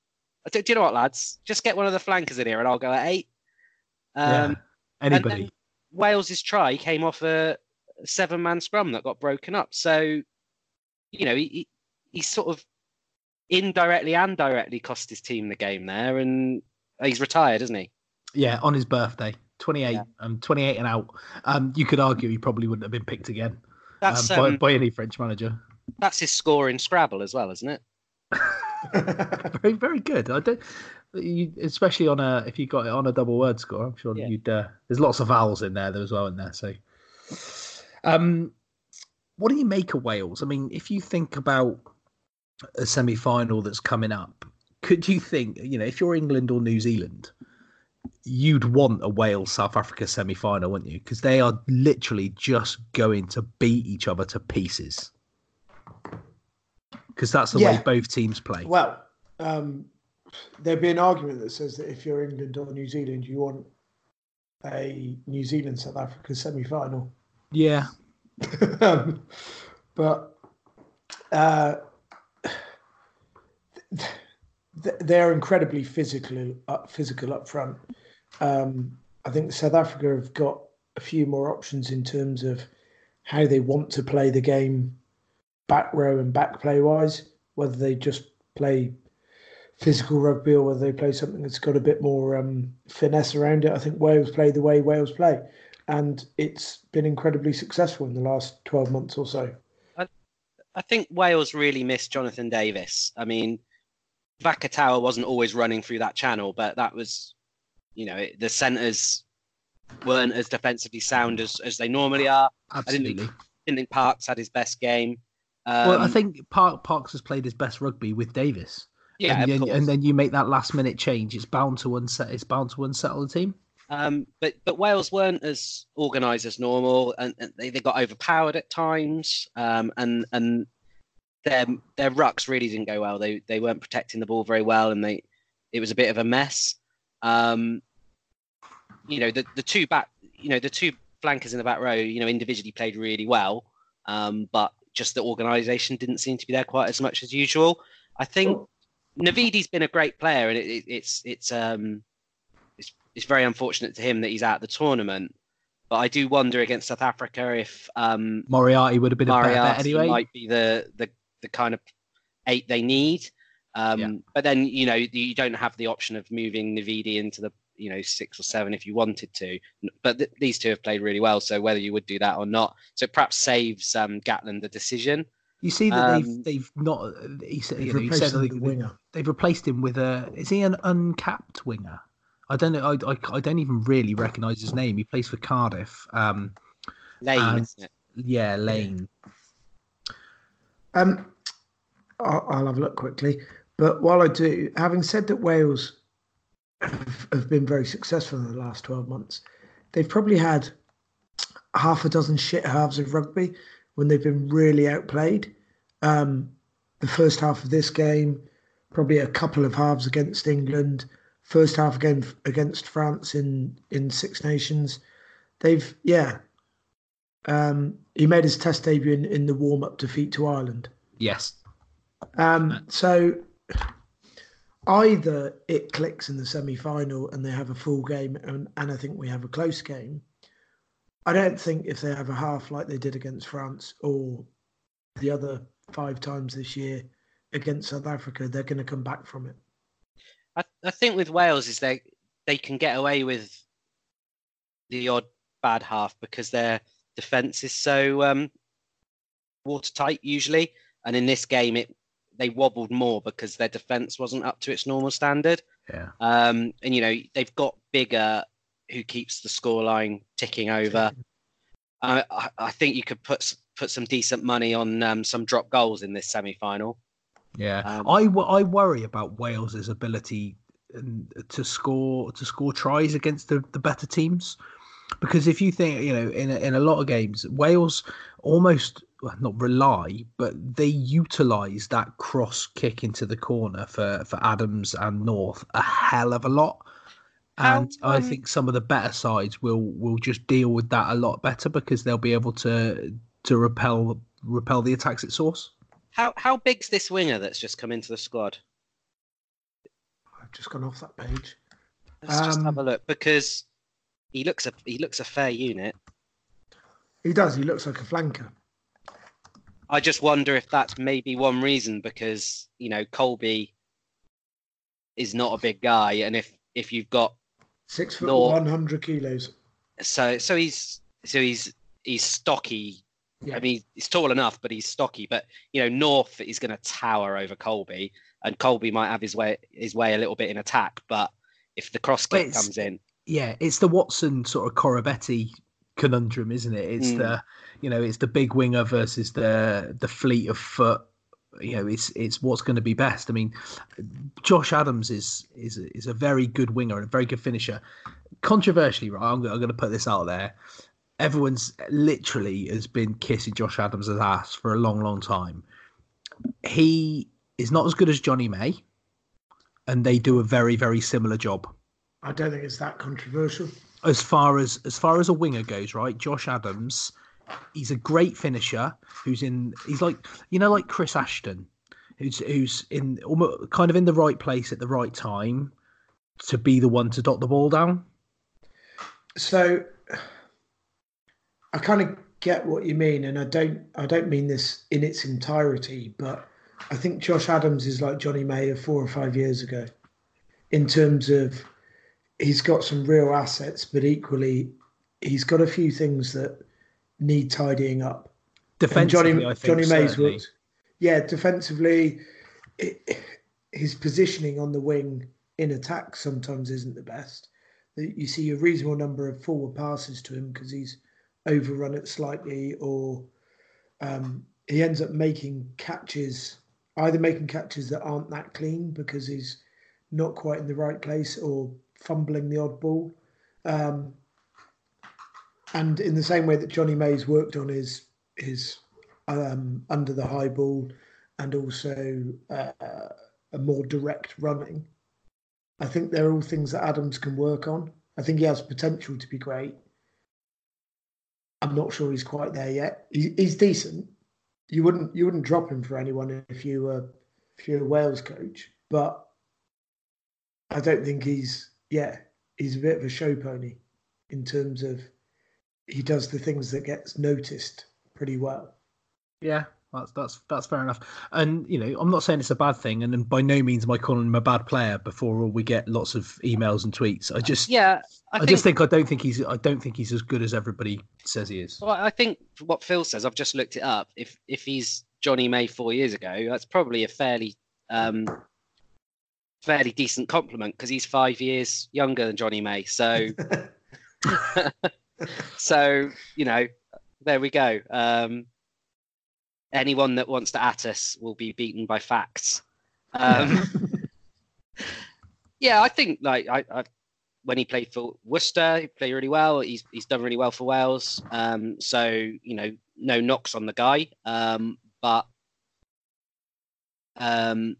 Do, do you know what, lads? Just get one of the flankers in here, and I'll go at eight. Um, yeah. Anybody? Wales's try came off a seven-man scrum that got broken up. So, you know, he, he he sort of indirectly and directly cost his team the game there, and he's retired, isn't he? Yeah, on his birthday, 28, Yeah. um, 28 and out. Um, you could argue he probably wouldn't have been picked again um, by, um, by any French manager. That's his score in Scrabble as well, isn't it? Very, very good. I don't, you, especially on a if you got it on a double word score. I'm sure Yeah. you'd. Uh, there's lots of vowels in there as well in there. So, um, what do you make of Wales? I mean, if you think about a semi-final that's coming up, could you think you know if you're England or New Zealand? You'd want a Wales South Africa semi final, wouldn't you? Because they are literally just going to beat each other to pieces. Because that's the way both teams play. Well, um, there'd be an argument that says that if you're England or New Zealand, you want a New Zealand South Africa semi final. Yeah, um, but uh, th- they're incredibly physical, up, physical up front. Um, I think South Africa have got a few more options in terms of how they want to play the game, back row and back play wise. Whether they just play physical rugby or whether they play something that's got a bit more um, finesse around it. I think Wales play the way Wales play, and it's been incredibly successful in the last twelve months or so. I think Wales really missed Jonathan Davies. I mean, Vakatawa wasn't always running through that channel, but that was, you know, it- the centres weren't as defensively sound as, as they normally are. didn't think- absolutely. didn't think Parkes had his best game. Um, well, I think Park, Parkes has played his best rugby with Davies. yeah, and, then- and then you make that last minute change. It's bound to unset. It's bound to unsettle the team. Um, but but Wales weren't as organised as normal, and, and they, they got overpowered at times. Um, and and their their rucks really didn't go well. They they weren't protecting the ball very well, and they it was a bit of a mess. Um, you know the the two back, you know the two flankers in the back row, you know individually played really well, um, but just the organisation didn't seem to be there quite as much as usual. I think Navidi's been a great player, and it, it, it's it's um it's it's very unfortunate to him that he's out of the tournament. But I do wonder against South Africa if um, Moriarty would have been a better bet Moriarty anyway. might be the, the the kind of eight they need. Um, Yeah. But then you know you don't have the option of moving Navidi into the you know six or seven if you wanted to. But th- these two have played really well, so whether you would do that or not, so it perhaps saves um, Gatland the decision. You see that Um, they've they've not. He said, They've you know, replaced said him with a winger. they've replaced him with a. Is he an uncapped winger? I don't know. I, I, I don't even really recognise his name. He plays for Cardiff. Um, Lane, And- isn't it? yeah, Lane. Um, I'll, I'll have a look quickly. But while I do, having said that Wales have, have been very successful in the last 12 months, they've probably had half a dozen shit halves of rugby when they've been really outplayed. Um, the first half of this game, probably a couple of halves against England, first half again against France in, in Six Nations. They've, yeah. Um, he made his test debut in, in the warm up defeat to Ireland. Yes. Um, so either it clicks in the semi final and they have a full game, and, and I think we have a close game. I don't think if they have a half like they did against France or the other five times this year against South Africa, they're going to come back from it. I, I think with Wales is they they can get away with the odd bad half because their defence is so um, watertight usually, and in this game it they wobbled more because their defence wasn't up to its normal standard. Yeah. Um, and you know they've got bigger who keeps the scoreline ticking over. I, I, I think you could put put some decent money on um, some drop goals in this semi final. Yeah, Um, I, I worry about Wales's ability um, to score to score tries against the, the better teams, because if you think you know in a, in a lot of games Wales almost well, not rely but they utilize that cross kick into the corner for for Adams and North a hell of a lot. How, And I um, think some of the better sides will will just deal with that a lot better because they'll be able to to repel repel the attacks at source. How how big's this winger that's just come into the squad? I've just gone off that page. Let's just have a Um, look because he looks a he looks a fair unit. He does. He looks like a flanker. I just wonder if that's maybe one reason because you know Kolbe is not a big guy, and if if you've got Six foot one hundred kilos. so so he's so he's he's stocky. Yeah. I mean, he's tall enough, but he's stocky. But you know, North is going to tower over Kolbe, and Kolbe might have his way his way a little bit in attack. But if the cross kick comes in, yeah, it's the Watson sort of Koroibete conundrum, isn't it? It's Mm. the you know, it's the big winger versus the the fleet of foot. You know, it's it's what's going to be best. I mean, Josh Adams is is is a very good winger and a very good finisher. Controversially, right? I'm, I'm going to put this out there. Everyone's literally has been kissing Josh Adams' ass for a long, long time. He is not as good as Johnny May, and they do a very, very similar job I don't think it's that controversial. As far as as far as a winger goes, right? Josh Adams, he's a great finisher. Who's in? He's like you know, like Chris Ashton, who's who's in almost kind of in the right place at the right time to be the one to dot the ball down. So I kind of get what you mean, and I don't I don't mean this in its entirety, but I think Josh Adams is like Johnny May of four or five years ago, in terms of he's got some real assets, but equally he's got a few things that need tidying up. And Defensively, Johnny I think Johnny Mays worked. Yeah, defensively, it, his positioning on the wing in attack sometimes isn't the best. You see a reasonable number of forward passes to him because he's overrun it slightly, or um, he ends up making catches, either making catches that aren't that clean because he's not quite in the right place, or fumbling the odd ball. Um, and in the same way that Johnny Mays worked on his his um, under the high ball and also uh, a more direct running, I think they're all things that Adams can work on. I think he has potential to be great. I'm not sure he's quite there yet. He, he's decent. You wouldn't you wouldn't drop him for anyone if you were if you're a Wales coach, but I don't think he's yeah he's a bit of a show pony in terms of he does the things that gets noticed pretty well. Yeah, that's that's that's fair enough. And you know, I'm not saying it's a bad thing, and, and by no means am I calling him a bad player. Before we get lots of emails and tweets, I just Yeah, I, I, think, just think I don't think he's I don't think he's as good as everybody says he is. Well, I think what Phil says. I've just looked it up. If if he's Johnny May four years ago, that's probably a fairly um, fairly decent compliment because he's five years younger than Johnny May. So so you know, there we go. Um, anyone that wants to at us will be beaten by facts. Um, yeah, I think like I, I when he played for Worcester, he played really well. He's he's done really well for Wales. Um, so you know, no knocks on the guy, um, but um,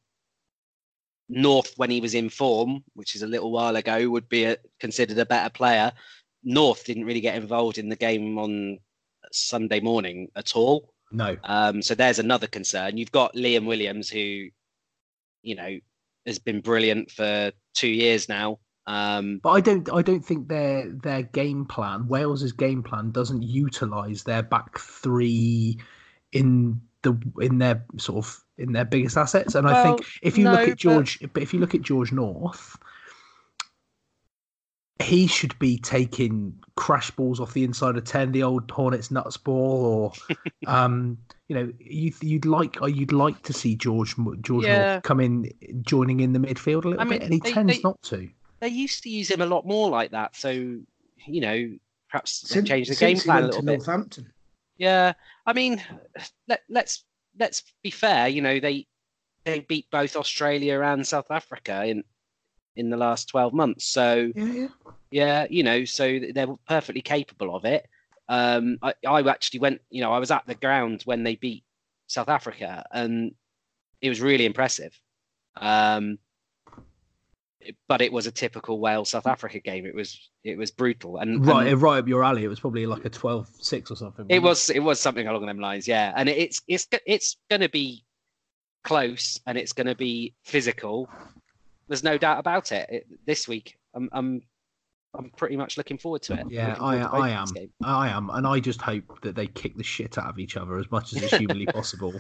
North when he was in form, which is a little while ago, would be a, considered a better player. North didn't really get involved in the game on Sunday morning at all. No, Um, so there's another concern. You've got Liam Williams, who, you know, has been brilliant for two years now. Um, but I don't I don't think their their game plan Wales's game plan doesn't utilize their back three in the in their sort of in their biggest assets. And I think if you no, look at George, but if you look at George North, he should be taking crash balls off the inside of ten, the old Hornets nuts ball, or um, you know, you, you'd like you'd like to see George George Yeah. North come in, joining in the midfield a little I mean, bit, and he they- tends they- not to. they used to use him a lot more like that. So, you know, perhaps Since- change the game since he plan a little to bit. Northampton. Yeah, I mean, let, let's let's be fair. You know, they they beat both Australia and South Africa in in the last twelve months. So Yeah, yeah. yeah, you know, so they're perfectly capable of it. Um, I, I actually went, you know, I was at the ground when they beat South Africa, and it was really impressive. Um, but it was a typical Wales South Africa game. It was it was brutal, and right, and right up your alley. It was probably like a 12-6 or something. it wasn't it was something along them lines, yeah. And it's it's it's going to be close, and it's going to be physical. There's no doubt about it. it this week, I'm I'm I'm pretty much looking forward to it. Yeah, I, I am. I am, and I just hope that they kick the shit out of each other as much as is humanly possible,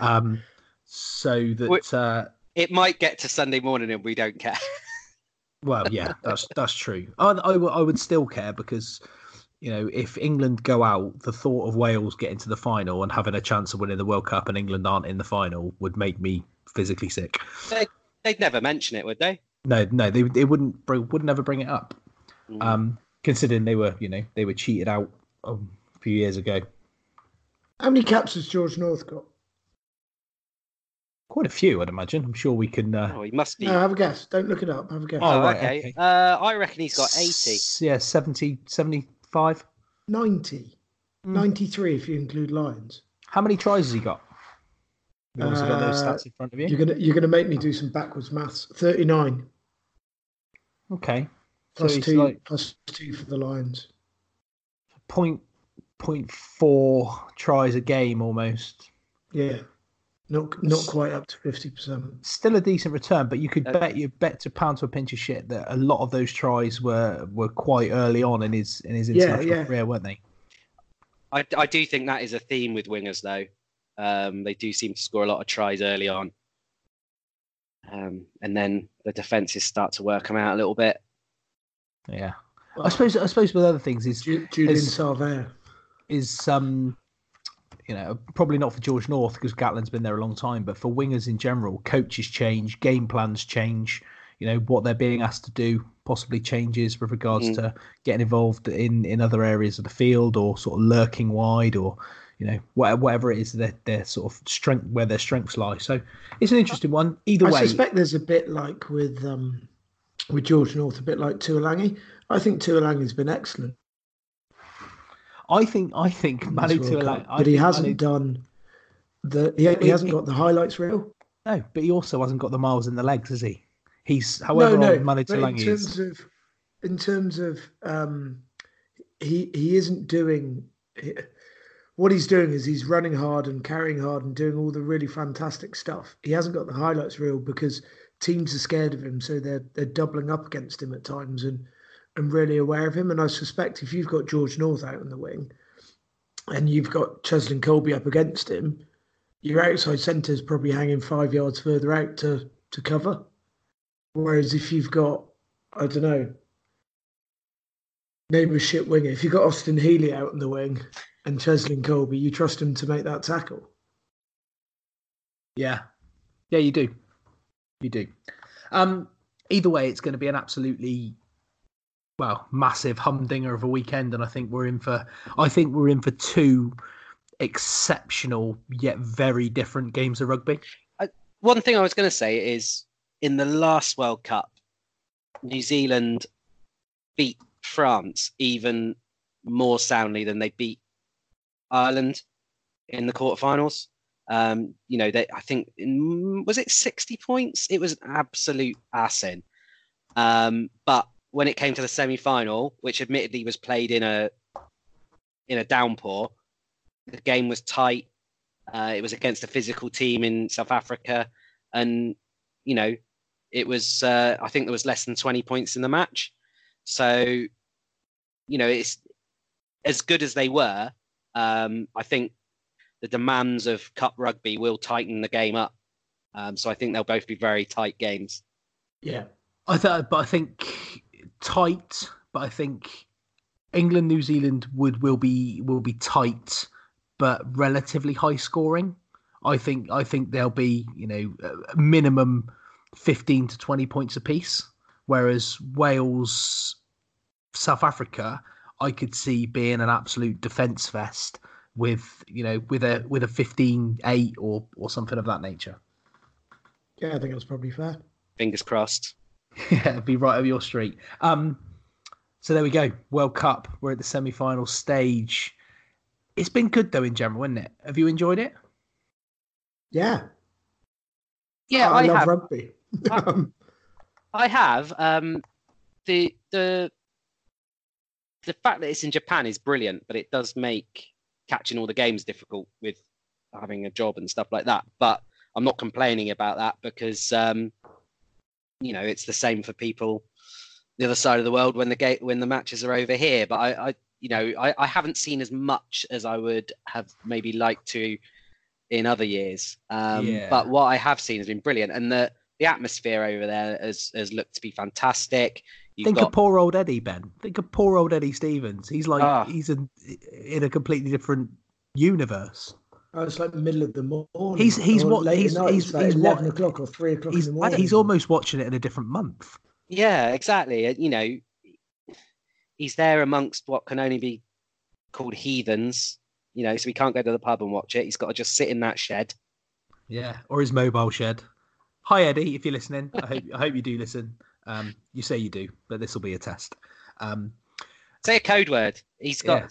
um, so that. Uh, It might get to Sunday morning, and we don't care. well, yeah, that's that's true. I I would still care because, you know, if England go out, the thought of Wales getting to the final and having a chance of winning the World Cup and England aren't in the final would make me physically sick. They'd never mention it, would they? No, no, they they wouldn't br- would never bring it up. Mm. Um, considering they were, you know, they were cheated out um, a few years ago. How many caps has George North got? Quite a few, I'd imagine. I'm sure we can. Uh, Oh, he must be. No, have a guess. Don't look it up. Have a guess. Oh, Oh, right, okay. okay. Uh, I reckon he's got 80. s- Yeah, 70, 75. 90. Hmm. 93 if you include Lions. How many tries has he got? You also got those Uh, stats in front of you. You're gonna you're gonna make me do some backwards maths. 39 Okay. Plus he's two like plus two for the Lions. point point four tries a game almost. Yeah. Not not quite up to fifty percent. Still a decent return, but you could Uh, bet you bet to pound to a pinch of shit that a lot of those tries were were quite early on in his in his international yeah. career, weren't they? I, I do think that is a theme with wingers, though. Um, they do seem to score a lot of tries early on. Um, and then the defenses start to work them out a little bit. Yeah. I suppose I suppose with other things is Ju- Julian is- Savea. is um you know probably not for George North because Gatland's been there a long time, but for wingers in general, coaches change, game plans change. You know what they're being asked to do possibly changes with regards Mm. to getting involved in in other areas of the field or sort of lurking wide or you know whatever, whatever it is their their sort of strength where their strengths lie. So it's an interesting one. Either I way, I suspect there's a bit like with um with George North, a bit like Tuilagi. I think Tuilagi's been excellent. I think I think in Manu this World Tuilagi, Cup, I but he hasn't Manu- done the he, he hasn't got the highlights reel. no, but he also hasn't got the miles in the legs, has he? He's however no, old no. Manu but in is. terms of in terms of um, he he isn't doing he- what he's doing is he's running hard and carrying hard and doing all the really fantastic stuff. He hasn't got the highlights reel because teams are scared of him, so they're they're doubling up against him at times and and really aware of him. And I suspect if you've got George North out on the wing and you've got Cheslin Kolbe up against him, your outside centre is probably hanging five yards further out to, to cover. Whereas if you've got, I don't know, name a shit winger, if you've got Austin Healey out on the wing and Cheslin Kolbe, you trust him to make that tackle. Yeah, yeah, you do, you do. Um, either way, it's going to be an absolutely well massive humdinger of a weekend, and I think we're in for I think we're in for two exceptional yet very different games of rugby. One thing I was going to say is in the last World Cup, New Zealand beat France even more soundly than they beat Ireland in the quarterfinals. Um, you know, they, I think in, was it 60 points? It was an absolute assing. Um, but when it came to the semi-final, which admittedly was played in a in a downpour, the game was tight. Uh, it was against a physical team in South Africa, and you know, it was. Uh, I think there was less than 20 points in the match. So, you know, it's as good as they were. Um, I think the demands of cup rugby will tighten the game up. Um, so I think they'll both be very tight games. Yeah, I thought, but I think tight. But I think England, New Zealand would will be will be tight, but relatively high scoring. I think I think there'll be you know minimum fifteen to twenty points apiece, whereas Wales, South Africa, I could see being an absolute defence fest with you know with a with a 15-8 or or something of that nature. Yeah, I think that's probably fair. Fingers crossed. yeah, be right over your street. Um, so there we go. World Cup. We're at the semi-final stage. It's been good though in general, isn't it? Have you enjoyed it? Yeah. Yeah, I, I, love have. rugby. I have. Um, the the the fact that it's in Japan is brilliant, but it does make catching all the games difficult with having a job and stuff like that. But I'm not complaining about that because um, you know it's the same for people the other side of the world when the gate when the matches are over here. But I, I you know, I, I haven't seen as much as I would have maybe liked to in other years. Um, Yeah. But what I have seen has been brilliant, and the the atmosphere over there has has looked to be fantastic. You've Think got of poor old Eddie Ben. Think of poor old Eddie Stevens. He's like Ah. he's in in a completely different universe. Oh, it's like middle of the morning. He's- he's or what- late he's- night. he's- like he's what- eleven o'clock or three o'clock He's in the morning. he's almost watching it in a different month. Yeah, exactly. Uh, You know, he's there amongst what can only be called heathens. You know, so he can't go to the pub and watch it. He's got to just sit in that shed. Yeah, or his mobile shed. Hi Eddie, if you're listening, I hope I hope you do listen. Um, you say you do, but this will be a test. Um, Say a code word. He's got Yeah.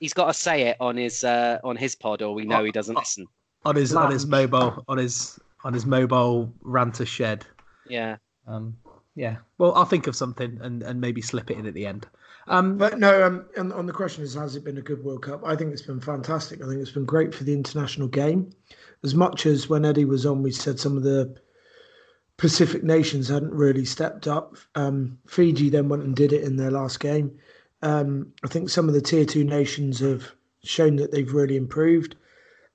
He's got to say it on his uh, on his pod, or we know he doesn't oh. listen. on his on his mobile on his on his mobile ranter shed. Yeah, Um, yeah. Well, I'll think of something and, and maybe slip it in at the end. Um, But no, um, on, on the question is, has it been a good World Cup? I think it's been fantastic. I think it's been great for the international game. As much as when Eddie was on, we said some of the Pacific nations hadn't really stepped up. Um, Fiji then went and did it in their last game. Um, I think some of the tier two nations have shown that they've really improved.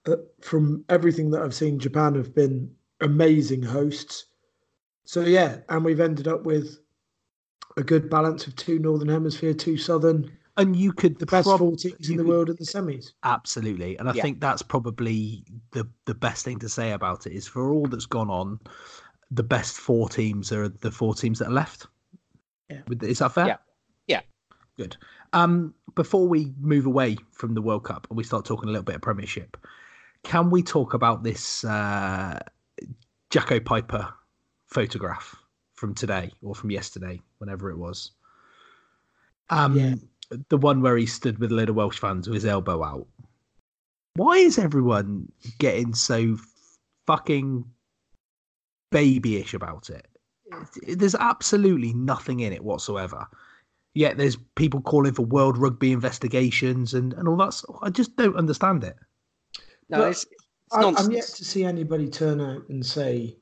Uh, from everything that I've seen, Japan have been amazing hosts. So yeah, and we've ended up with a good balance of two Northern Hemisphere, two Southern, and you could the best prob- four teams in the could- world at the semis. Absolutely, and I Yeah. think that's probably the the best thing to say about it is for all that's gone on, the best four teams are the four teams that are left. Yeah. Is that fair? Yeah. Yeah. Good. Um, before we move away from the World Cup and we start talking a little bit of Premiership, can we talk about this uh, Jaco Peyper photograph from today or from yesterday, whenever it was? Um, Yeah. the one where he stood with a load of Welsh fans with his elbow out. Why is everyone getting so fucking babyish about it? It- There's absolutely nothing in it whatsoever. Yet there's people calling for world rugby investigations and, and all that. sort- I just don't understand it. no, But it's, it's I, nonsense. I'm yet to see anybody turn out and say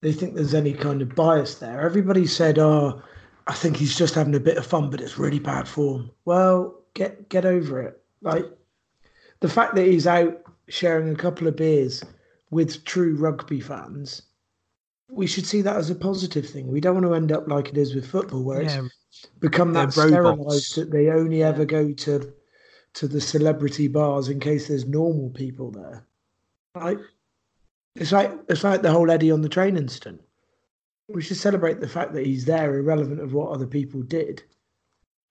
they think there's any kind of bias there. Everybody said, "Oh, I think he's just having a bit of fun, but it's really bad form. Well, get get over it. Like the fact that he's out sharing a couple of beers with true rugby fans, we should see that as a positive thing. We don't want to end up like it is with football, where Yeah, it's become that they're robots. sterilized that they only ever go to to the celebrity bars in case there's normal people there. Like it's like it's like the whole Eddie on the train incident. We should celebrate the fact that he's there, irrelevant of what other people did.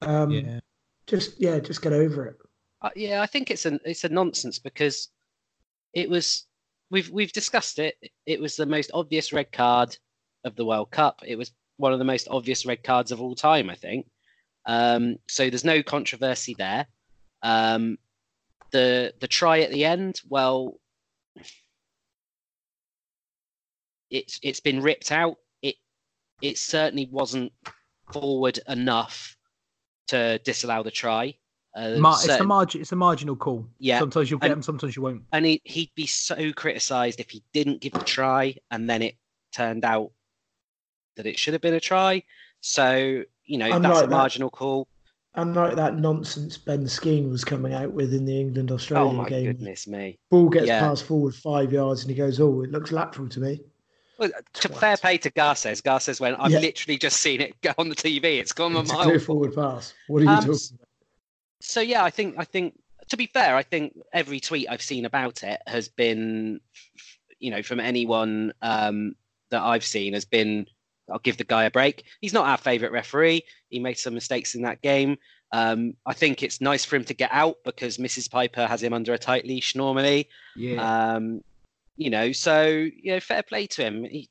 Um, yeah. Just yeah, just get over it. Uh, yeah, I think it's an it's a nonsense because it was we've we've discussed it. It was the most obvious red card of the World Cup. It was one of the most obvious red cards of all time, I think. Um, so there's no controversy there. Um, the the try at the end, well, it's it's been ripped out. It it certainly wasn't forward enough to disallow the try. Uh, Mar- it's a margin. It's a marginal call. Yeah, Sometimes you'll get and- them. Sometimes you won't. and he, he'd be so criticized if he didn't give the try and then it turned out that it should have been a try. So, you know, I'm that's a that. marginal call. Unlike that nonsense Ben Skeen was coming out with in the England Australia Oh my game. goodness me. Ball gets Yeah. passed forward five yards and he goes, "Oh, it looks lateral to me." Well, to fair play to Garces. Garces went, I've Yeah. literally just seen it go on the TV. It's gone a It's a mile. forward pass. What are you Um, talking about? so yeah, I think I think to be fair, I think every tweet I've seen about it has been, you know, from anyone um, that I've seen has been, I'll give the guy a break. He's not our favourite referee. He made some mistakes in that game. Um, I think it's nice for him to get out because Mrs. Peyper has him under a tight leash normally. Yeah. Um, you know, so you know, fair play to him. He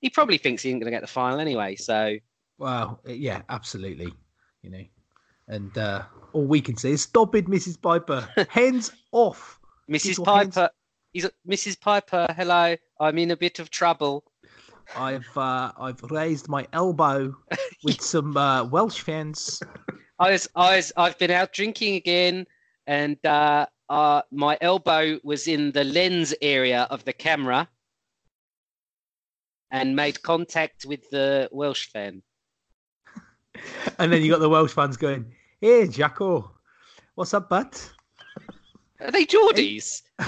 he probably thinks he ain't going to get the final anyway. So Well, yeah, absolutely. You know, and uh, all we can say is stop it, Mrs. Peyper. Hands off. Mrs. your hands- Peyper, he's Mrs. Peyper. Hello, I'm in a bit of trouble. I've uh, I've raised my elbow with some uh, Welsh fans. I was, I was, I've been out drinking again, and uh, uh, my elbow was in the lens area of the camera, and made contact with the Welsh fan. And then you got the Welsh fans going, "Hey, Jaco, what's up, bud?" Are they Geordies?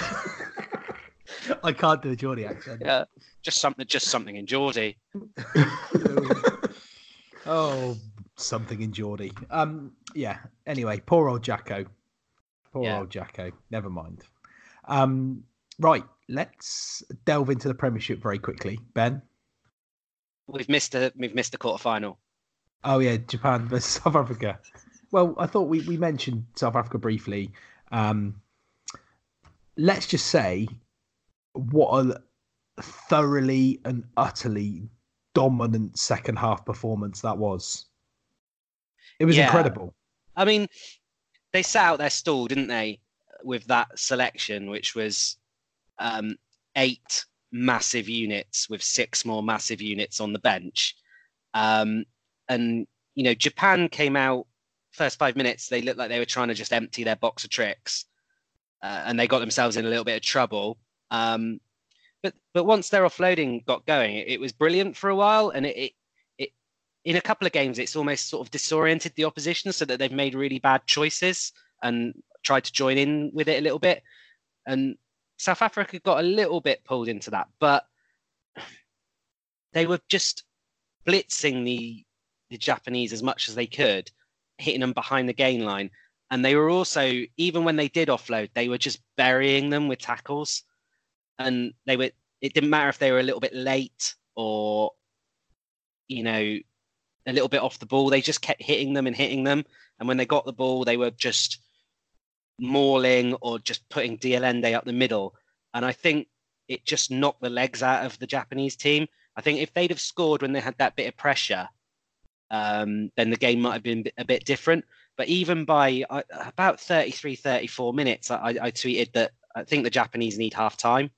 I can't do a Geordie accent. Yeah, just something, just something in Geordie. oh, something in Geordie. Um, yeah. Anyway, poor old Jaco. Poor Yeah. old Jaco. Never mind. Um, right. Let's delve into the Premiership very quickly. Ben. We've missed a, we've missed the quarter final. Oh yeah, Japan versus South Africa. Well, I thought we, we mentioned South Africa briefly. Um, let's just say what a thoroughly and utterly dominant second half performance that was. It was Yeah. incredible. I mean, they sat out their stall, didn't they, with that selection, which was um, eight massive units with six more massive units on the bench. Um, and, you know, Japan came out first five minutes, they looked like they were trying to just empty their box of tricks. Uh, and they got themselves in a little bit of trouble. Um, but but once their offloading got going, it, it was brilliant for a while, and it, it it in a couple of games, it's almost sort of disoriented the opposition so that they've made really bad choices and tried to join in with it a little bit. And South Africa got a little bit pulled into that, but they were just blitzing the the Japanese as much as they could, hitting them behind the gain line. And they were also, even when they did offload, they were just burying them with tackles. And they were, it didn't matter if they were a little bit late or, you know, a little bit off the ball. They just kept hitting them and hitting them. And when they got the ball, they were just mauling or just putting de Allende up the middle. And I think it just knocked the legs out of the Japanese team. I think if they'd have scored when they had that bit of pressure, um, then the game might have been a bit different. But even by uh, about 33, 34 minutes, I, I tweeted that I think the Japanese need half time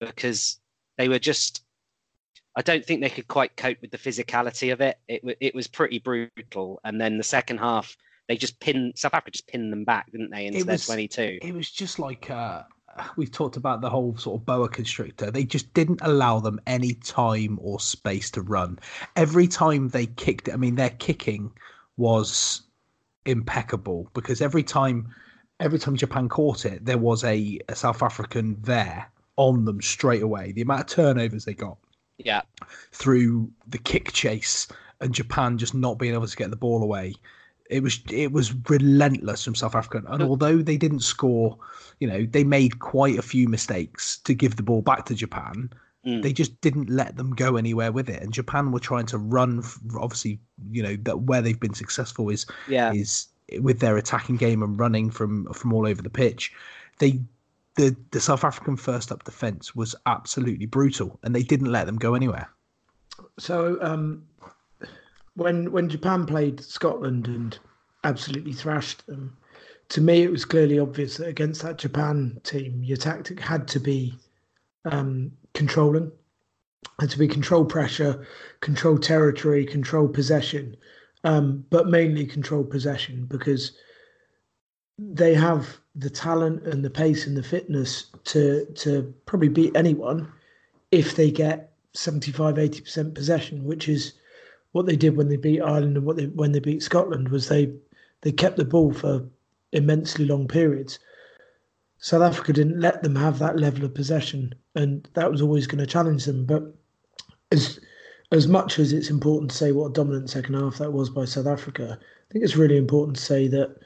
because they were just. I don't think they could quite cope with the physicality of it. It, it was pretty brutal. And then the second half, they just pinned South Africa just pinned them back, didn't they, into It their 22? It was just like uh, we've talked about the whole sort of boa constrictor. They just didn't allow them any time or space to run. Every time they kicked, I mean, their kicking was impeccable because every time, every time Japan caught it, there was a, a South African there on them straight away. The amount of turnovers they got, yeah, through the kick chase and Japan just not being able to get the ball away it was it was relentless from South Africa. And although they didn't score, you know, they made quite a few mistakes to give the ball back to Japan. Mm. They just didn't let them go anywhere with it. And Japan were trying to run. Obviously, you know that where they've been successful is yeah. is with their attacking game and running from from all over the pitch. They the the South African first up defense was absolutely brutal, and they didn't let them go anywhere. So um, when when Japan played Scotland and absolutely thrashed them, to me it was clearly obvious that against that Japan team, your tactic had to be um, controlling, had to be control pressure, control territory, control possession, um, but mainly control possession because they have the talent and the pace and the fitness to to probably beat anyone if they get 75 80% possession which is what they did when they beat Ireland and what they when they beat Scotland was they they kept the ball for immensely long periods. South Africa didn't let them have that level of possession, and that was always going to challenge them. But as as much as it's important to say what a dominant second half that was by South Africa, I think it's really important to say that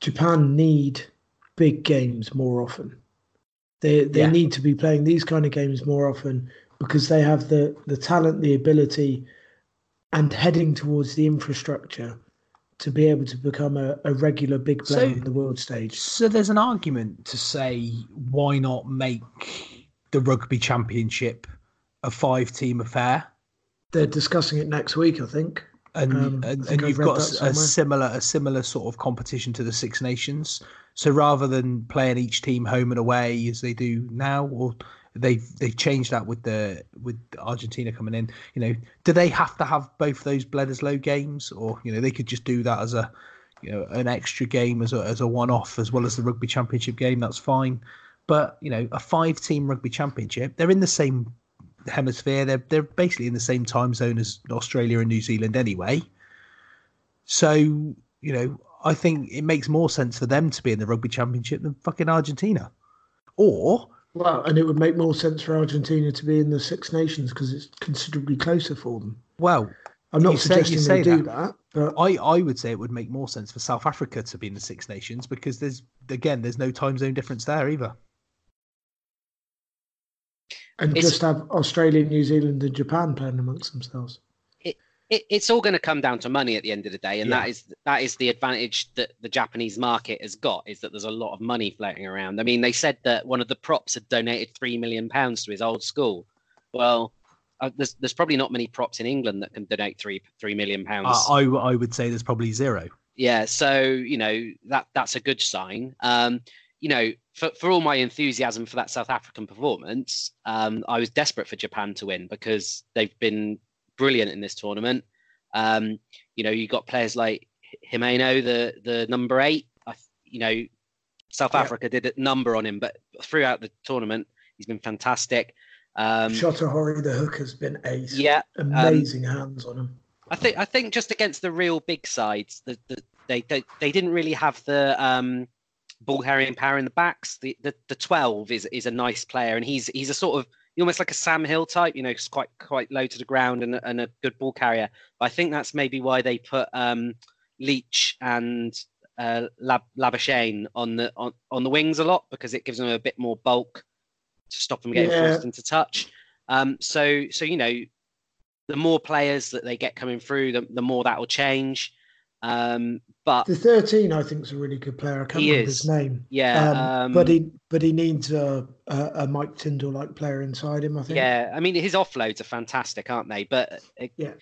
Japan need big games more often. They they yeah. need to be playing these kind of games more often because they have the the talent, the ability, and heading towards the infrastructure to be able to become a, a regular big player so, on the world stage. So there's an argument to say why not make the rugby championship a five team affair? They're discussing it next week, I think. And um, and, and you've got a, a, similar a similar sort of competition to the Six Nations. So rather than playing each team home and away as they do now, or they've they've changed that with the with Argentina coming in. You know, do they have to have both those Bledisloe games, or you know they could just do that as a you know an extra game as a as a one off as well as the rugby championship game? That's fine. But you know, a five team rugby championship, they're in the same hemisphere. They're they're basically in the same time zone as Australia and New Zealand anyway. So you know, I think it makes more sense for them to be in the rugby championship than fucking Argentina. Or well, and it would make more sense for Argentina to be in the Six Nations because it's considerably closer for them. Well, I'm not suggesting say, they do that, but I, I would say it would make more sense for South Africa to be in the Six Nations because there's again there's no time zone difference there either. And it's... just have Australia, New Zealand, and Japan playing amongst themselves it, it's all going to come down to money at the end of the day, and yeah. that is that is the advantage that the Japanese market has got is that there's a lot of money floating around. I mean, they said that one of the props had donated three million pounds to his old school. Well, uh, there's there's probably not many props in England that can donate three three million pounds. Uh, I I would say there's probably zero. Yeah, so you know that that's a good sign. Um, you know, for, for all my enthusiasm for that South African performance, um, I was desperate for Japan to win because they've been brilliant in this tournament. Um, you know, you got players like Himeno, the the number eight. I, you know, South yeah. Africa did a number on him, but throughout the tournament, he's been fantastic. Um, Shota Horie, the hook, has been ace. Yeah, um, amazing um, hands on him. I think I think just against the real big sides, the, the they, they they didn't really have the um, ball carrying power in the backs. The, the the twelve is is a nice player, and he's he's a sort of almost like a Sam Hill type, you know, quite quite low to the ground and, and a good ball carrier. But I think that's maybe why they put um, Leitch and uh, Lab, Labuschagne on the on, on the wings a lot because it gives them a bit more bulk to stop them getting yeah. forced into touch. Um, so so you know, the more players that they get coming through, the, the more that will change. Um, but the 13, I think, is a really good player. I can't remember is. his name. Yeah, um, um, but he but he needs a, a, a Mike Tindall like player inside him. I think. Yeah, I mean his offloads are fantastic, aren't they? But uh, yeah,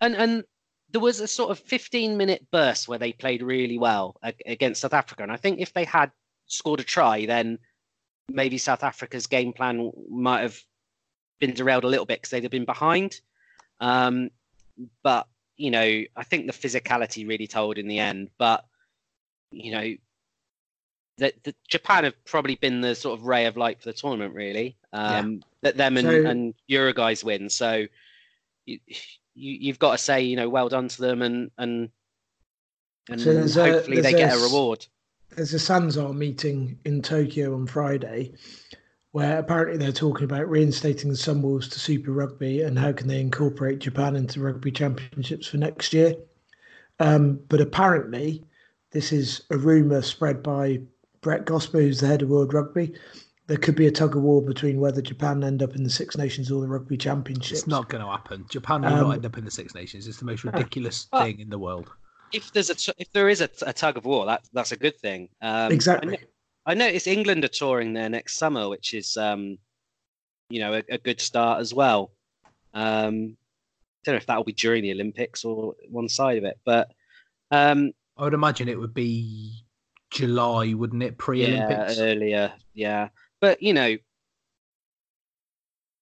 and and there was a sort of 15 minute burst where they played really well against South Africa, and I think if they had scored a try, then maybe South Africa's game plan might have been derailed a little bit because they'd have been behind. Um, but you know, I think the physicality really told in the end. But you know, that, that Japan have probably been the sort of ray of light for the tournament, really. Um, That them and, So- and Uruguay's win. So you, you you've got to say, you know, well done to them, and and and So there's a- hopefully they there's get a reward. there's a Sanzar meeting in Tokyo on Friday where apparently they're talking about reinstating the Sunwolves to Super Rugby and how can they incorporate Japan into rugby championships for next year. Um, but apparently, this is a rumor spread by Brett Gosper, who's the head of World Rugby. There could be a tug of war between whether Japan end up in the Six Nations or the Rugby Championships. It's not going to happen. Japan will Um, not end up in the Six Nations. It's the most ridiculous Ah. thing in the world. If there's a t- if there is a, t- a tug of war, that that's a good thing. Um, I exactly. Kn- I noticed England are touring there next summer, which is, um, you know, a, a good start as well. Um, don't know if that will be during the Olympics or one side of it, but um, I would imagine it would be July, wouldn't it? Pre-Olympics. earlier, yeah. But you know,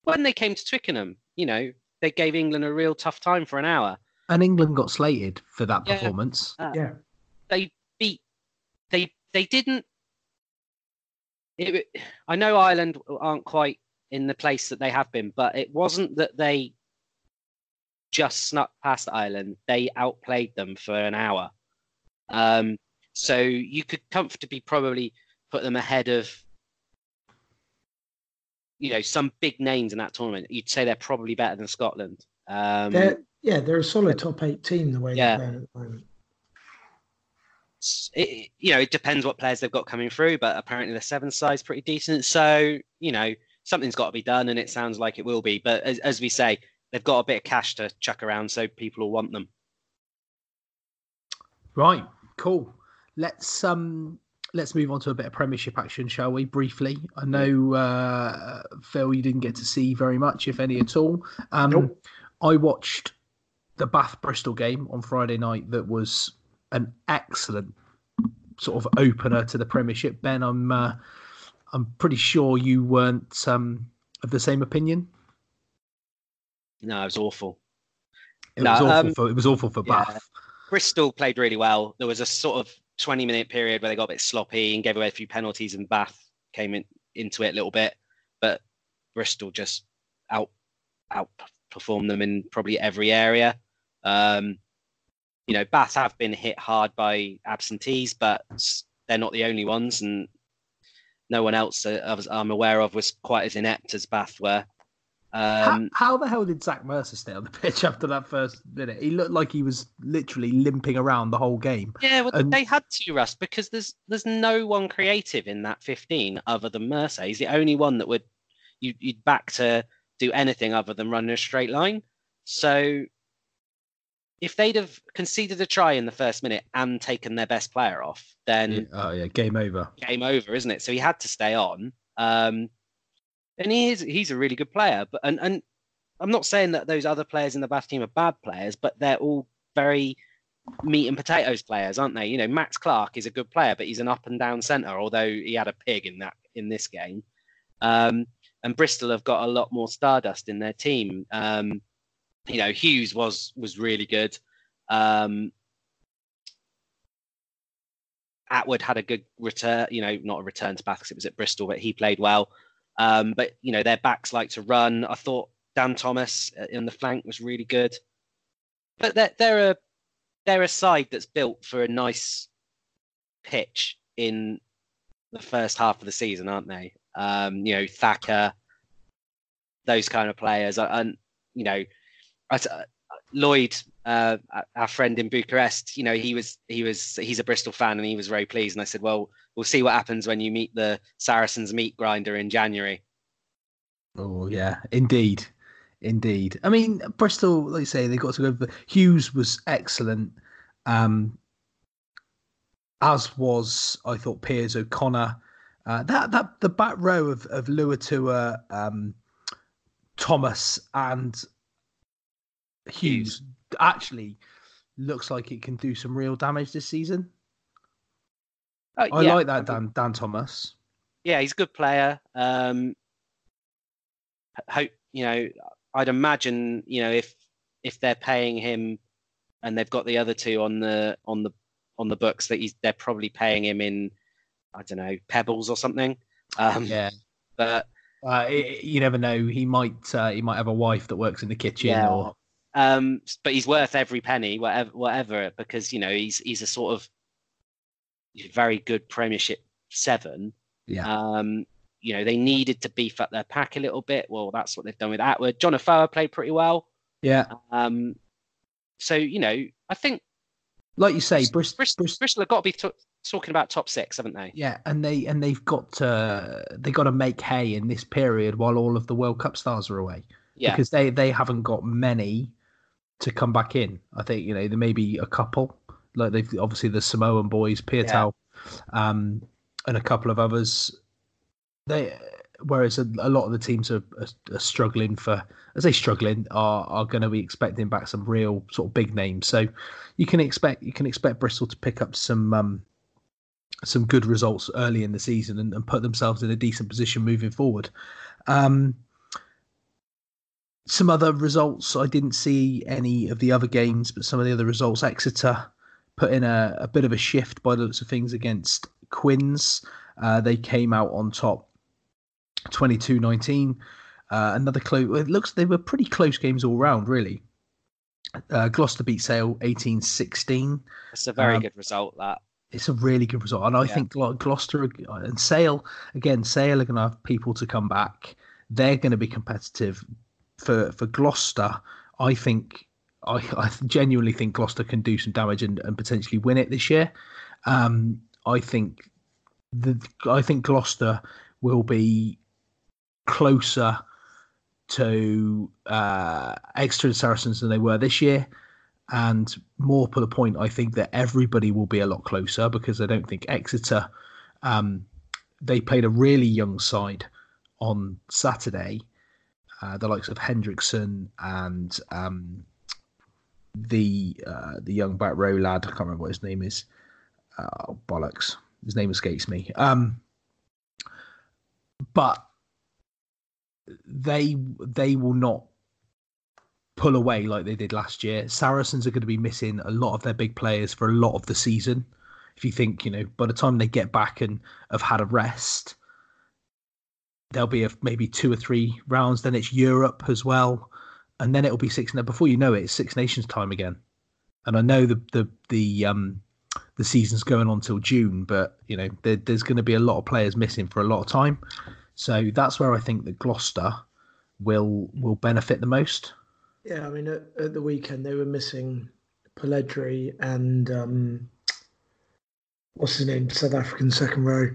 when they came to Twickenham, you know, they gave England a real tough time for an hour. and England got slated for that Yeah. performance. Yeah. they beat they they didn't it, I know Ireland aren't quite in the place that they have been, but it wasn't that they just snuck past Ireland. They outplayed them for an hour. Um, so you could comfortably probably put them ahead of you know some big names in that tournament. You'd say they're probably better than Scotland. Um, They're, yeah, they're a solid top eight team the way Yeah. they're playing at the moment. S- it, it- you know, it depends what players they've got coming through, but apparently the seven side's pretty decent. So, you know, something's got to be done, and it sounds like it will be. But as, as we say, they've got a bit of cash to chuck around, so people will want them. Right, cool. Let's um let's move on to a bit of Premiership action, shall we? Briefly, I know uh, Phil, you didn't get to see very much, if any at all. Um, Nope. I watched the Bath Bristol game on Friday night. That was an excellent sort of opener to the Premiership. Ben, I'm uh, I'm pretty sure you weren't um, of the same opinion. No, it was awful. It No, was awful um, for it was awful for yeah. Bath. Bristol played really well. There was a sort of 20 minute period where they got a bit sloppy and gave away a few penalties, and Bath came in, into it a little bit. But Bristol just out outperformed them in probably every area. Um, you know, Bath have been hit hard by absentees, but they're not the only ones, and no one else uh, I'm aware of was quite as inept as Bath were. Um, how, how the hell did Zach Mercer stay on the pitch after that first minute? He looked like he was literally limping around the whole game. Yeah, well, And- they had to, Russ, because there's there's no one creative in that 15 other than Mercer. He's the only one that would you, you'd back to do anything other than run in a straight line. So if they'd have conceded a try in the first minute and taken their best player off, then Oh yeah, game over. game over, isn't it? So he had to stay on. Um, and he is he's a really good player. But and and I'm not saying that those other players in the Bath team are bad players, but they're all very meat and potatoes players, aren't they? You know, Max Clark is a good player, but he's an up and down centre, although he had a pig in that in this game. Um, and Bristol have got a lot more stardust in their team. Um, you know, Hughes was was really good. Um, Attwood had a good return, you know, not a return to Bath because it was at Bristol, but he played well. Um, but you know, their backs like to run. I thought Dan Thomas uh, in the flank was really good. But they're they're a they're a side that's built for a nice pitch in the first half of the season, aren't they? Um, you know, Thacker, those kind of players, and you know, I, uh, Lloyd, uh, our friend in Bucharest, you know, he was he was he's a Bristol fan and he was very pleased. And I said, well, we'll see what happens when you meet the Saracens meat grinder in January. Oh yeah, indeed, indeed. I mean, Bristol, like you say, they got to go. Hughes was excellent, um, as was I thought Piers O'Connor. Uh, that that the back row of of Luatua, um, Thomas, and Hughes actually looks like it can do some real damage this season. Oh, I yeah, like that Dan Dan Thomas. yeah, he's a good player. Um, hope you know. I'd imagine you know if if they're paying him and they've got the other two on the on the on the books that he's they're probably paying him in I don't know, pebbles or something. Um, Yeah. But Uh, it, you never know. He might uh, he might have a wife that works in the kitchen, Yeah. or um, but he's worth every penny, whatever, whatever, because you know he's he's a sort of very good Premiership seven. yeah, Um, you know they needed to beef up their pack a little bit. Well, that's what they've done with Attwood. John Afoa played pretty well. yeah. Um, so you know I think Like you say, Bristol, Bristol, Bristol, have got to be t- talking about top six, haven't they? Yeah, and they and they've got to they got to make hay in this period while all of the World Cup stars are away Yeah, because they they haven't got many to come back in. I think you know there may be a couple like they've obviously the Samoan boys, Piutau, um, and a couple of others. They whereas a, a lot of the teams are, are, are struggling for as they struggling are are going to be expecting back some real sort of big names. So you can expect you can expect Bristol to pick up some um, some good results early in the season and, and put themselves in a decent position moving forward. Um, some other results I didn't see any of the other games, but some of the other results Exeter put in a, a bit of a shift by the looks of things against Quins. Uh, they came out on top 22 19. Uh, another close. It looks they were pretty close games all round, really. Uh, Gloucester beat Sale 18 16 it's a very um, good result. That it's a really good result. And I Yeah. think Glo- Gloucester and Sale, again, Sale are going to have people to come back. They're going to be competitive. For for Gloucester, I think, I, I genuinely think Gloucester can do some damage and, and potentially win it this year. Um, I think the I think Gloucester will be closer to uh, Exeter and Saracens than they were this year. And more to the point, I think that everybody will be a lot closer because I don't think Exeter, um, they played a really young side on Saturday, uh, the likes of Hendrickson and um, the uh, the young back row lad. I can't remember what his name is. Oh, bollocks. His name escapes me. Um, but they they will not pull away like they did last year. Saracens are going to be missing a lot of their big players for a lot of the season. If you think, you know, by the time they get back and have had a rest, there'll be a, maybe two or three rounds. Then it's Europe as well, and then it'll be six. Now, before you know it, it's Six Nations time again. And I know the the the um the season's going on till June, but you know there, there's going to be a lot of players missing for a lot of time. So that's where I think that Gloucester will will benefit the most. Yeah, I mean, at, at the weekend they were missing Polledri and um, what's his name, South African second row,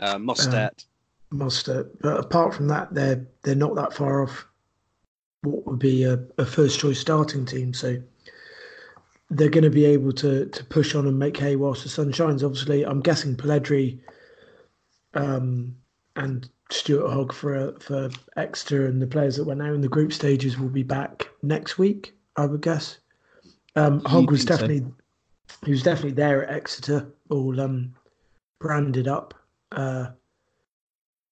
uh, Mostert. Mostert. But apart from that, they're they're not that far off what would be a, a first choice starting team. So they're going to be able to to push on and make hay whilst the sun shines. Obviously, I'm guessing Polledri um, and Stuart Hogg for for Exeter and the players that were now in the group stages will be back next week. I would guess. Um, Hogg was think so? definitely he was definitely there at Exeter, all um, branded up. Uh,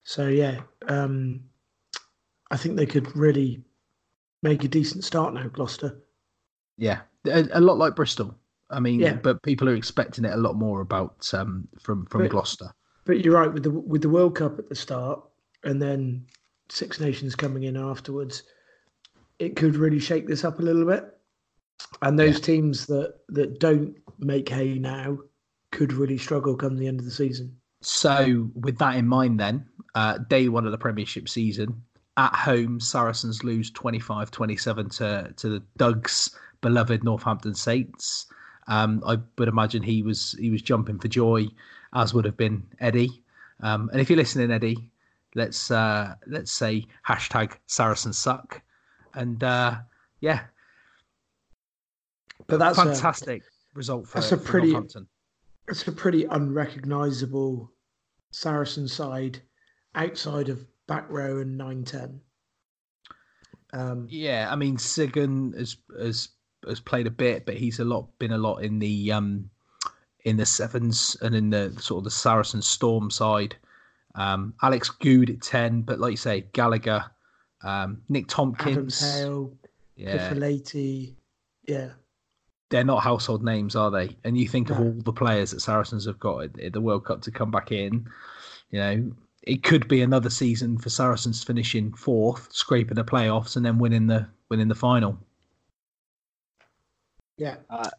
so yeah, um, I think they could really make a decent start now, Gloucester. Yeah, a, a lot like Bristol. I mean, Yeah. but people are expecting it a lot more about um, from from But- Gloucester. But you're right with the with the World Cup at the start, and then Six Nations coming in afterwards. It could really shake this up a little bit, and those teams that that don't make hay now could really struggle come the end of the season. So, with that in mind, then, uh, day one of the Premiership season, at home, Saracens lose 25 27 to, to the Doug's beloved Northampton Saints. Um, I would imagine he was he was jumping for joy, as would have been Eddie. Um, and if you're listening, Eddie, let's uh, let's say hashtag Saracen suck, and uh, yeah, But that's a, fantastic result for, that's a for pretty- Northampton. it's a pretty unrecognisable Saracen side outside of back row and nine ten. Um, Yeah, I mean Sigan has has has played a bit, but he's a lot been a lot in the um in the sevens and in the sort of the Saracen Storm side. Um, Alex Goode at ten, but like you say, Gallagher, um, Nick Adam Tompkins, Hale, yeah, yeah. they're not household names, are they? And you think of all the players that Saracens have got at, at the World Cup to come back in, you know, it could be another season for Saracens finishing fourth, scraping the playoffs, and then winning the winning the final. Yeah. Uh,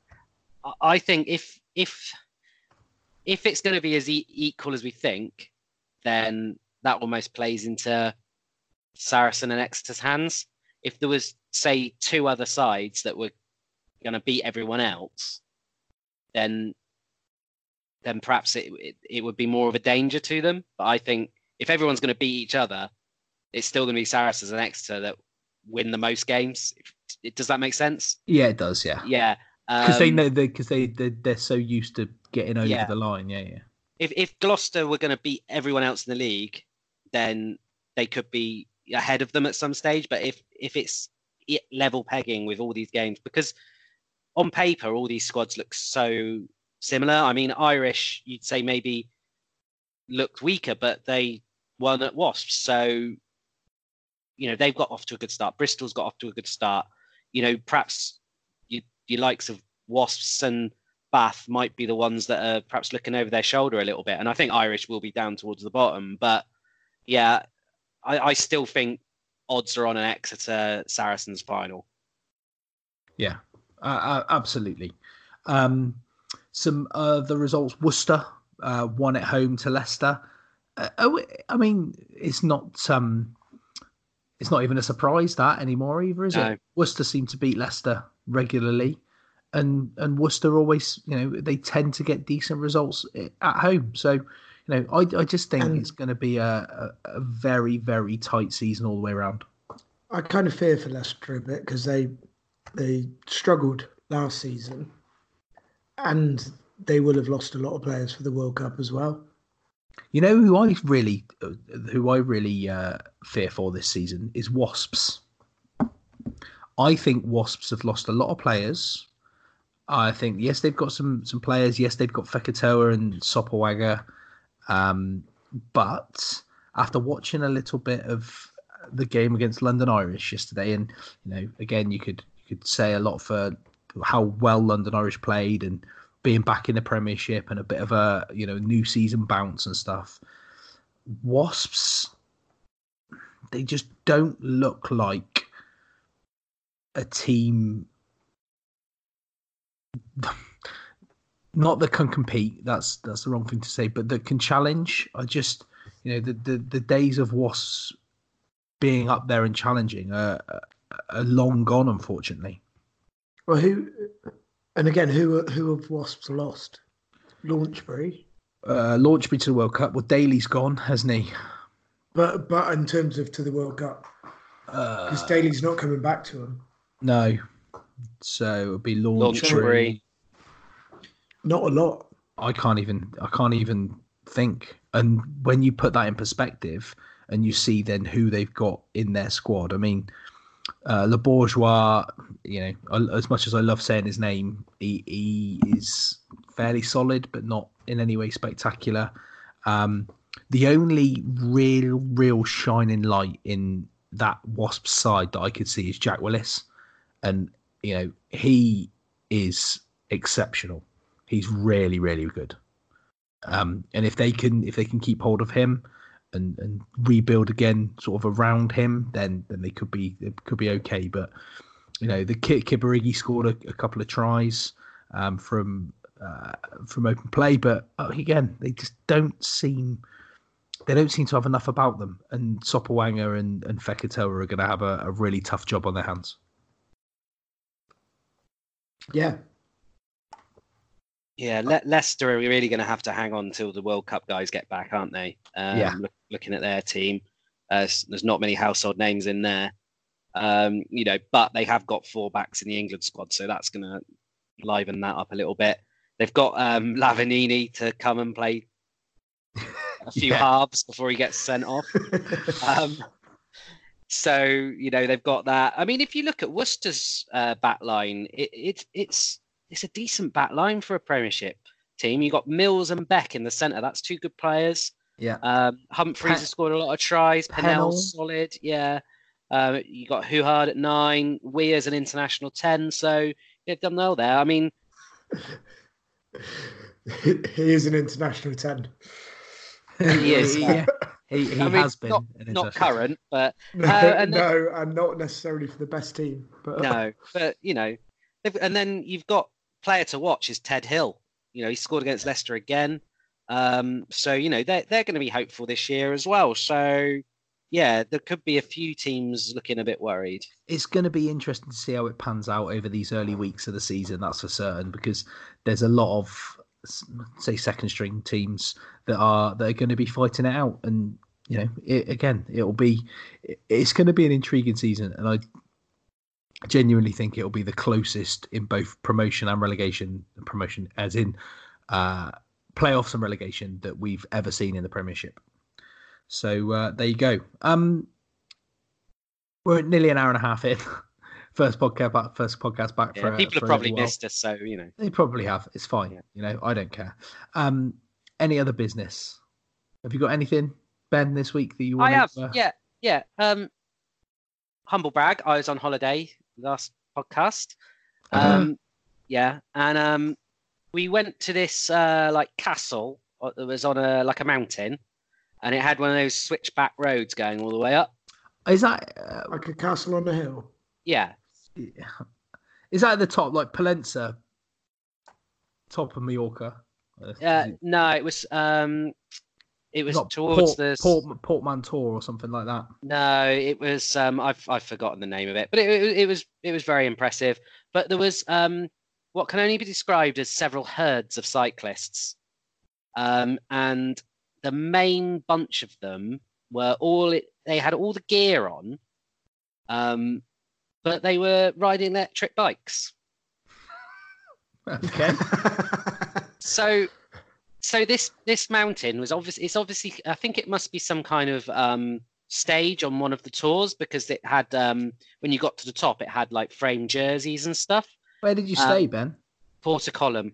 I- I think if if if it's going to be as e- equal as we think, then that almost plays into Saracen and Exeter's hands. If there was, say, two other sides that were going to beat everyone else, then then perhaps it, it it would be more of a danger to them. But I think if everyone's going to beat each other, it's still going to be Saracens and Exeter that win the most games. It, does that make sense? Yeah, it does. Yeah, Yeah. because they um, know they because they they they're so used to getting over Yeah. the line. Yeah, yeah. if if Gloucester were going to beat everyone else in the league, then they could be ahead of them at some stage. But if if it's level pegging with all these games, because on paper all these squads look so similar. I mean, Irish, you'd say maybe looked weaker, but they won at Wasps, so you know they've got off to a good start. Bristol's got off to a good start. You know, perhaps you, your likes of Wasps and Bath might be the ones that are perhaps looking over their shoulder a little bit. And I think Irish will be down towards the bottom. But yeah, I, I still think odds are on an Exeter Saracens final. Yeah, uh, uh, absolutely. Um, some uh, the results: Worcester uh, won at home to Leicester. Uh, oh, I mean, it's not um, it's not even a surprise that anymore either, is No. it? Worcester seem to beat Leicester regularly, and and Worcester always, you know, they tend to get decent results at home. So, you know, I I just think And- it's going to be a, a a very very tight season all the way around. I kind of fear for Leicester a bit because they they struggled last season, and they will have lost a lot of players for the World Cup as well. You know who I really, who I really uh, fear for this season is Wasps. I think Wasps have lost a lot of players. I think yes, they've got some some players. Yes, they've got Fekitoa and Sopoaga. Um, but after watching a little bit of the game against London Irish yesterday, and you know, again, you could you could say a lot for how well London Irish played and being back in the Premiership and a bit of a you know new season bounce and stuff. Wasps, they just don't look like a team. Not that can compete. That's that's the wrong thing to say, but that can challenge. I just, you know, the the, the days of Wasps being up there and challenging are, are- are long gone, unfortunately. Well, who and again, who who have Wasps lost? Launchbury, Uh, Launchbury to the World Cup. Well, Daly's gone, hasn't he? but but in terms of to the World Cup, Uh, because Daly's not coming back to him. No. So it would be Launchbury. Launchbury. Not a lot. I can't even I can't even think. And when you put that in perspective and you see then who they've got in their squad, I mean uh, Le Bourgeois, you know, as much as I love saying his name, he, he is fairly solid, but not in any way spectacular. Um, the only real, real shining light in that Wasp side that I could see is Jack Willis, and you know he is exceptional. He's really, really good. Um, and if they can, if they can keep hold of him and, and rebuild again, sort of around him, then then they could be it could be okay. But you know, the Kit Kibirige scored a, a couple of tries um, from uh, from open play, but uh, again, they just don't seem they don't seem to have enough about them. And Sopoaga and and Fekitoa are going to have a, a really tough job on their hands. Yeah, Yeah, Le- Leicester are really going to have to hang on until the World Cup guys get back, aren't they? Um, Yeah. look- looking at their team, uh, there's not many household names in there, um, you know, but they have got four backs in the England squad, so that's going to liven that up a little bit. They've got um, Lavanini to come and play a few Yeah. halves before he gets sent off. Um, so you know they've got that. I mean, if you look at Worcester's uh, back line, it, it, it's it's a decent back line for a Premiership team. You got Mills and Beck in the centre. That's two good players. Yeah. Um, Humphreys Pe- has scored a lot of tries. Pennell. Pennell's solid. Yeah. Um, you got Hougaard at nine. Weir's an international ten. So They've done well there. I mean, he is an international ten. He is. yeah, he, he I mean, has been. not, not current, but No, Uh, and then- no, and not necessarily for the best team. But no, but you know, and then you've got player to watch is Ted Hill. You know, he scored against Leicester again. Um, so you know they're they're going to be hopeful this year as well. So yeah, there could be a few teams looking a bit worried. It's going to be interesting to see how it pans out over these early weeks of the season. That's for certain because there's a lot of say second string teams that are that are going to be fighting it out, and you know, it, again, it'll be it's going to be an intriguing season, and I genuinely think it'll be the closest in both promotion and relegation. Promotion, as in uh, playoffs and relegation, that we've ever seen in the Premiership. So uh, there you go. Um, we're nearly an hour and a half in. First podcast back. First podcast back. Yeah, for, people for have probably missed us, so you know. They probably have. It's fine. Yeah. You know, I don't care. Um, any other business? Have you got anything, Ben, this week that you want? I have, to, uh, yeah, yeah. Um, humble brag. I was on holiday last podcast. Uh-huh. Um, yeah, and um, we went to this uh, like castle uh, that was on a like a mountain, and it had one of those switchback roads going all the way up. Is that uh, like a castle on a hill. Yeah, is that at the top, like Palenza, top of Mallorca? Uh, is it- no, it was um, it was not towards Port, the Port, Portmanteau or something like that. No, it was um I've I've forgotten the name of it, but it, it, it was it was very impressive. But there was um what can only be described as several herds of cyclists. Um and the main bunch of them were all they had all the gear on. Um but they were riding electric bikes. Okay. So so this this mountain was obviously it's obviously I think it must be some kind of um stage on one of the tours because it had um when you got to the top it had like framed jerseys and stuff. Where did you Um, stay, Ben? Portocolom.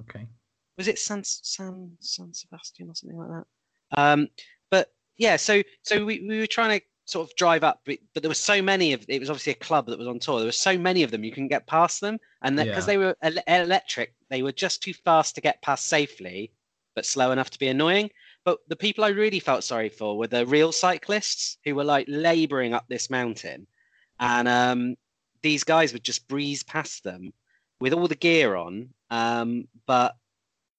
Okay. Was it San San San Sebastian or something like that? Um but yeah, so so we, we were trying to sort of drive up, but, but there were so many of it was obviously a club that was on tour. There were so many of them you couldn't get past them, and because Yeah. they were ele- electric, they were just too fast to get past safely, but slow enough to be annoying. But the people I really felt sorry for were the real cyclists who were like laboring up this mountain, and um, these guys would just breeze past them with all the gear on, um, but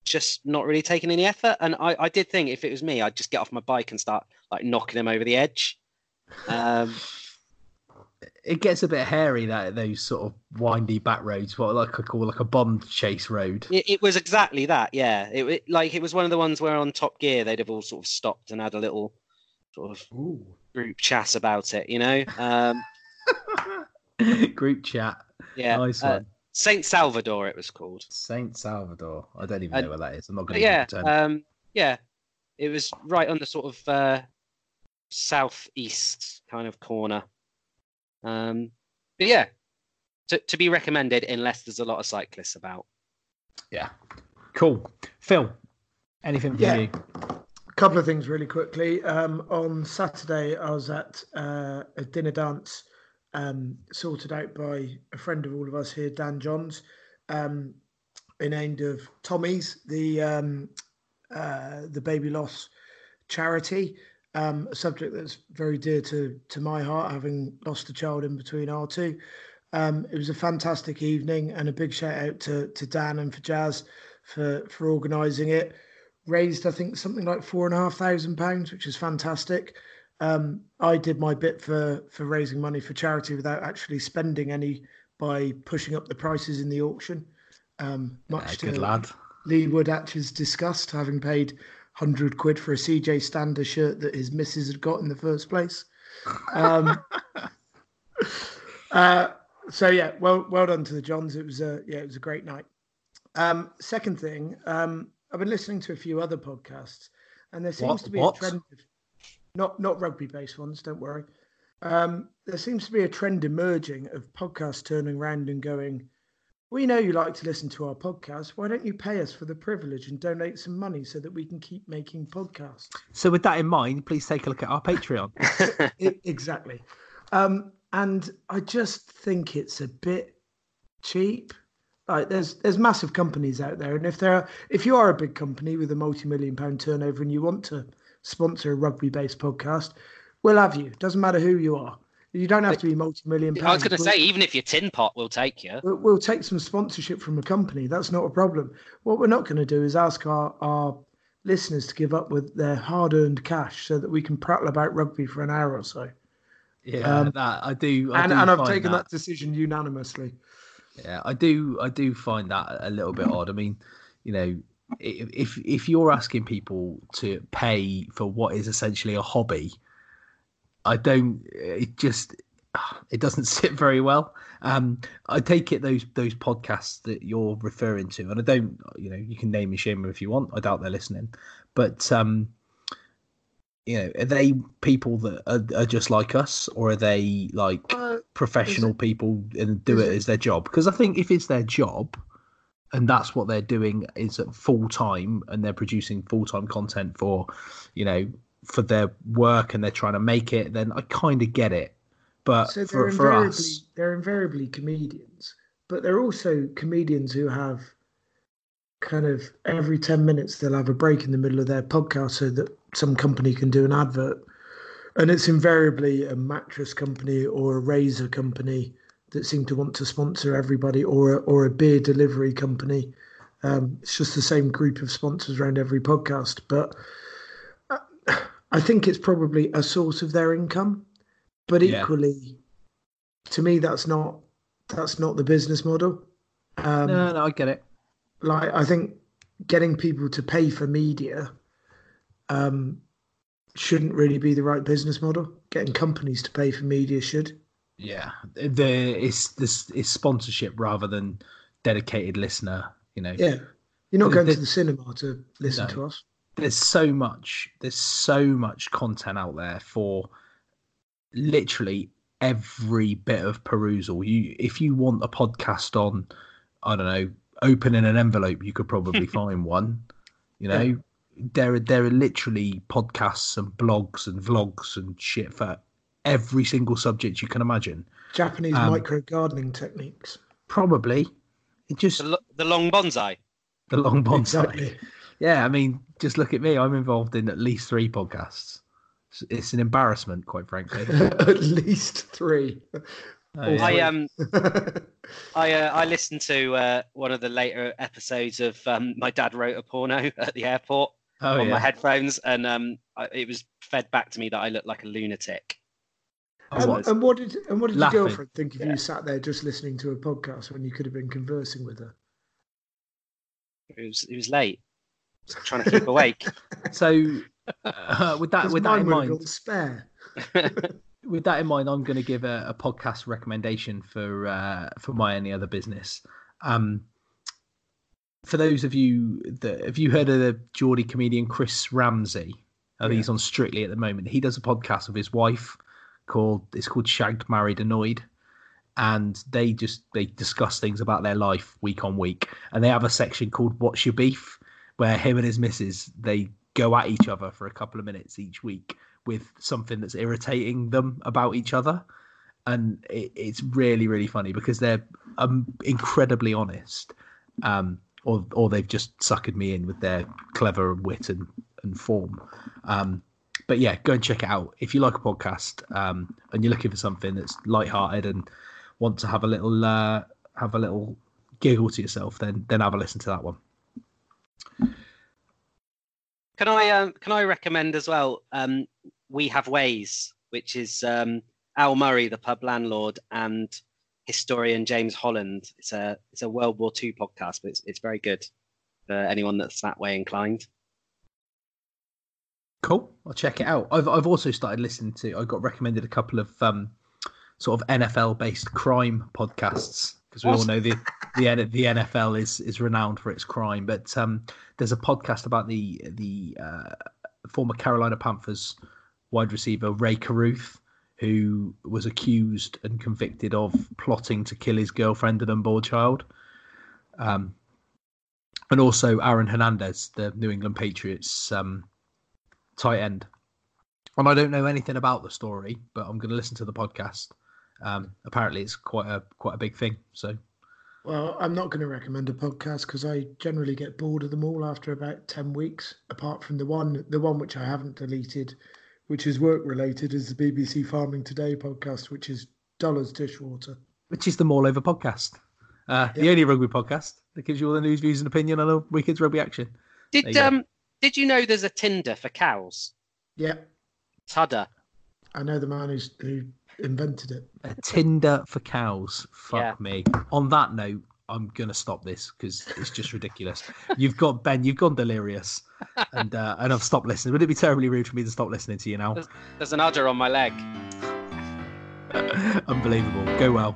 just not really taking any effort. And I, I did think if it was me, I'd just get off my bike and start like knocking them over the edge. Um, It gets a bit hairy that those sort of windy back roads, what like I call like a Bond chase road. it, it was exactly that, yeah. It, it like it was one of the ones where on Top Gear they'd have all sort of stopped and had a little sort of Ooh. group chat about it, you know. Um, Group chat. yeah, Nice uh, one. Saint Salvador it was called. Saint Salvador. I don't even And- know where that is. I'm not going to yeah, um, yeah, it was right on the sort of uh, southeast kind of corner. Um, but yeah, to, to be recommended unless there's a lot of cyclists about. yeah. Cool. Phil, anything for Yeah. you? A couple of things really quickly. Um, on Saturday, I was at uh, a dinner dance um, sorted out by a friend of all of us here, Dan Johns, um, in aid of Tommy's, the um, uh, the baby loss charity. Um, a subject that's very dear to to my heart, having lost a child in between our two. Um, it was a fantastic evening, and a big shout out to to Dan and for Jazz for for organising it raised I think something like four and a half thousand pounds, which is fantastic. Um, I did my bit for for raising money for charity without actually spending any by pushing up the prices in the auction. Um, much Yeah, to good lad. Lee Woodhatch's disgust, having paid hundred quid for a CJ Stander shirt that his missus had got in the first place. Um, uh, so yeah, well well done to the Johns. It was a yeah, it was a great night. Um, second thing, um, I've been listening to a few other podcasts, and there seems What- to be what? a trend. Of, not not rugby based ones. Don't worry. Um, there seems to be a trend emerging of podcasts turning around and going, "We know you like to listen to our podcast. Why don't you pay us for the privilege and donate some money so that we can keep making podcasts?" So, with that in mind, please take a look at our Patreon. Exactly. Um, and I just think it's a bit cheap. Like there's there's massive companies out there, and if there are, if you are a big company with a multi-million pound turnover and you want to sponsor a rugby-based podcast, we'll have you. Doesn't matter who you are. You don't have to be multi-million. I was going to say, even if you're tin pot, we'll take you. We'll, we'll take some sponsorship from a company. That's not a problem. What we're not going to do is ask our, our listeners to give up with their hard-earned cash so that we can prattle about rugby for an hour or so. Yeah, Um, that I do. I and do and I've taken that. decision unanimously. Yeah, I do. I do find that a little bit odd. I mean, you know, if if you're asking people to pay for what is essentially a hobby, I don't. It just it doesn't sit very well. Um, I take it those those podcasts that you're referring to, and I don't. You know, you can name and shame them if you want. I doubt they're listening, but um, you know, are they people that are, are just like us, or are they like Uh, professional people and do it it- as their job because i think if it's their job and that's what they're doing is full time and they're producing full time content for you know for their work and they're trying to make it then i kind of get it but so for, they're for invariably us they're invariably comedians, but they're also comedians who have kind of every ten minutes they'll have a break in the middle of their podcast so that some company can do an advert, and it's invariably a mattress company or a razor company that seem to want to sponsor everybody, or a, or a beer delivery company. Um, it's just the same group of sponsors around every podcast, but uh, I think it's probably a source of their income. But Yeah. equally, to me, that's not that's not the business model. Um, no no i get it like I think getting people to pay for media um, shouldn't really be the right business model. Getting companies to pay for media should. yeah the it's this is sponsorship rather than dedicated listener you know Yeah, you're not going the- to the cinema to listen No. to us. There's so much there's so much content out there for literally every bit of perusal you if you want a podcast on i don't know opening an envelope you could probably find one you know Yeah. there are there are literally podcasts and blogs and vlogs and shit for every single subject you can imagine Japanese Um, micro gardening techniques. probably it just The, lo- the long bonsai. the long bonsai Exactly. Yeah, I mean, just look at me. I'm involved in at least three podcasts. It's, it's an embarrassment, quite frankly. At least three. Oh, yeah. I um I uh, I listened to uh, one of the later episodes of um, my dad wrote a porno at the airport oh, on yeah. my headphones, and um I, it was fed back to me that I looked like a lunatic. And, what? and what did and what did Laughing. your girlfriend think if Yeah. you sat there just listening to a podcast when you could have been conversing with her? It was it was late, trying to keep awake. So, uh, with that, 'Cause with that in mine would have mind, spare. with that in mind, I'm going to give a, a podcast recommendation for uh, for my any other business. Um, for those of you that have you heard of the Geordie comedian Chris Ramsey? Uh, He's on Strictly at the moment. He does a podcast with his wife called it's called Shagged, Married, Annoyed, and they just they discuss things about their life week on week. And they have a section called "What's Your Beef," where him and his missus they go at each other for a couple of minutes each week with something that's irritating them about each other. And it, it's really really funny because they're um, incredibly honest um, or or they've just suckered me in with their clever wit and, and form. Um, but yeah go and check it out. If you like a podcast um, and you're looking for something that's light-hearted and want to have a little uh, have a little giggle to yourself then then have a listen to that one Can I um, can I recommend as well? Um, we have ways, which is um, Al Murray, the pub landlord, and historian James Holland. It's a it's a World War II podcast, but it's it's very good for anyone that's that way inclined. Cool. I'll check it out. I've I've also started listening to. I got recommended a couple of um, sort of NFL based crime podcasts because we all know the the the NFL is is renowned for its crime. But um, there's a podcast about the the uh, former Carolina Panthers wide receiver Rae Carruth, who was accused and convicted of plotting to kill his girlfriend and unborn child. Um, and also Aaron Hernandez, the New England Patriots um, tight end. And I don't know anything about the story, but I'm going to listen to the podcast. Um, apparently, it's quite a quite a big thing. So Well, I'm not going to recommend a podcast because I generally get bored of them all after about ten weeks. Apart from the one, the one which I haven't deleted, which is work related, is the BBC Farming Today podcast, which is dollars dishwater. Which is the Maul Over podcast, uh, the only rugby podcast that gives you all the news, views, and opinion on a weekend's rugby action. Did you go. um did you know there's a Tinder for cows? Yeah, Tudder. I know the man who's, who invented it. A Tinder for cows. Fuck Yeah. me. On that note, I'm gonna stop this because it's just ridiculous. You've got Ben. You've gone delirious, and uh, and I've stopped listening. Would it be terribly rude for me to stop listening to you now? There's an udder on my leg. Unbelievable. Go well.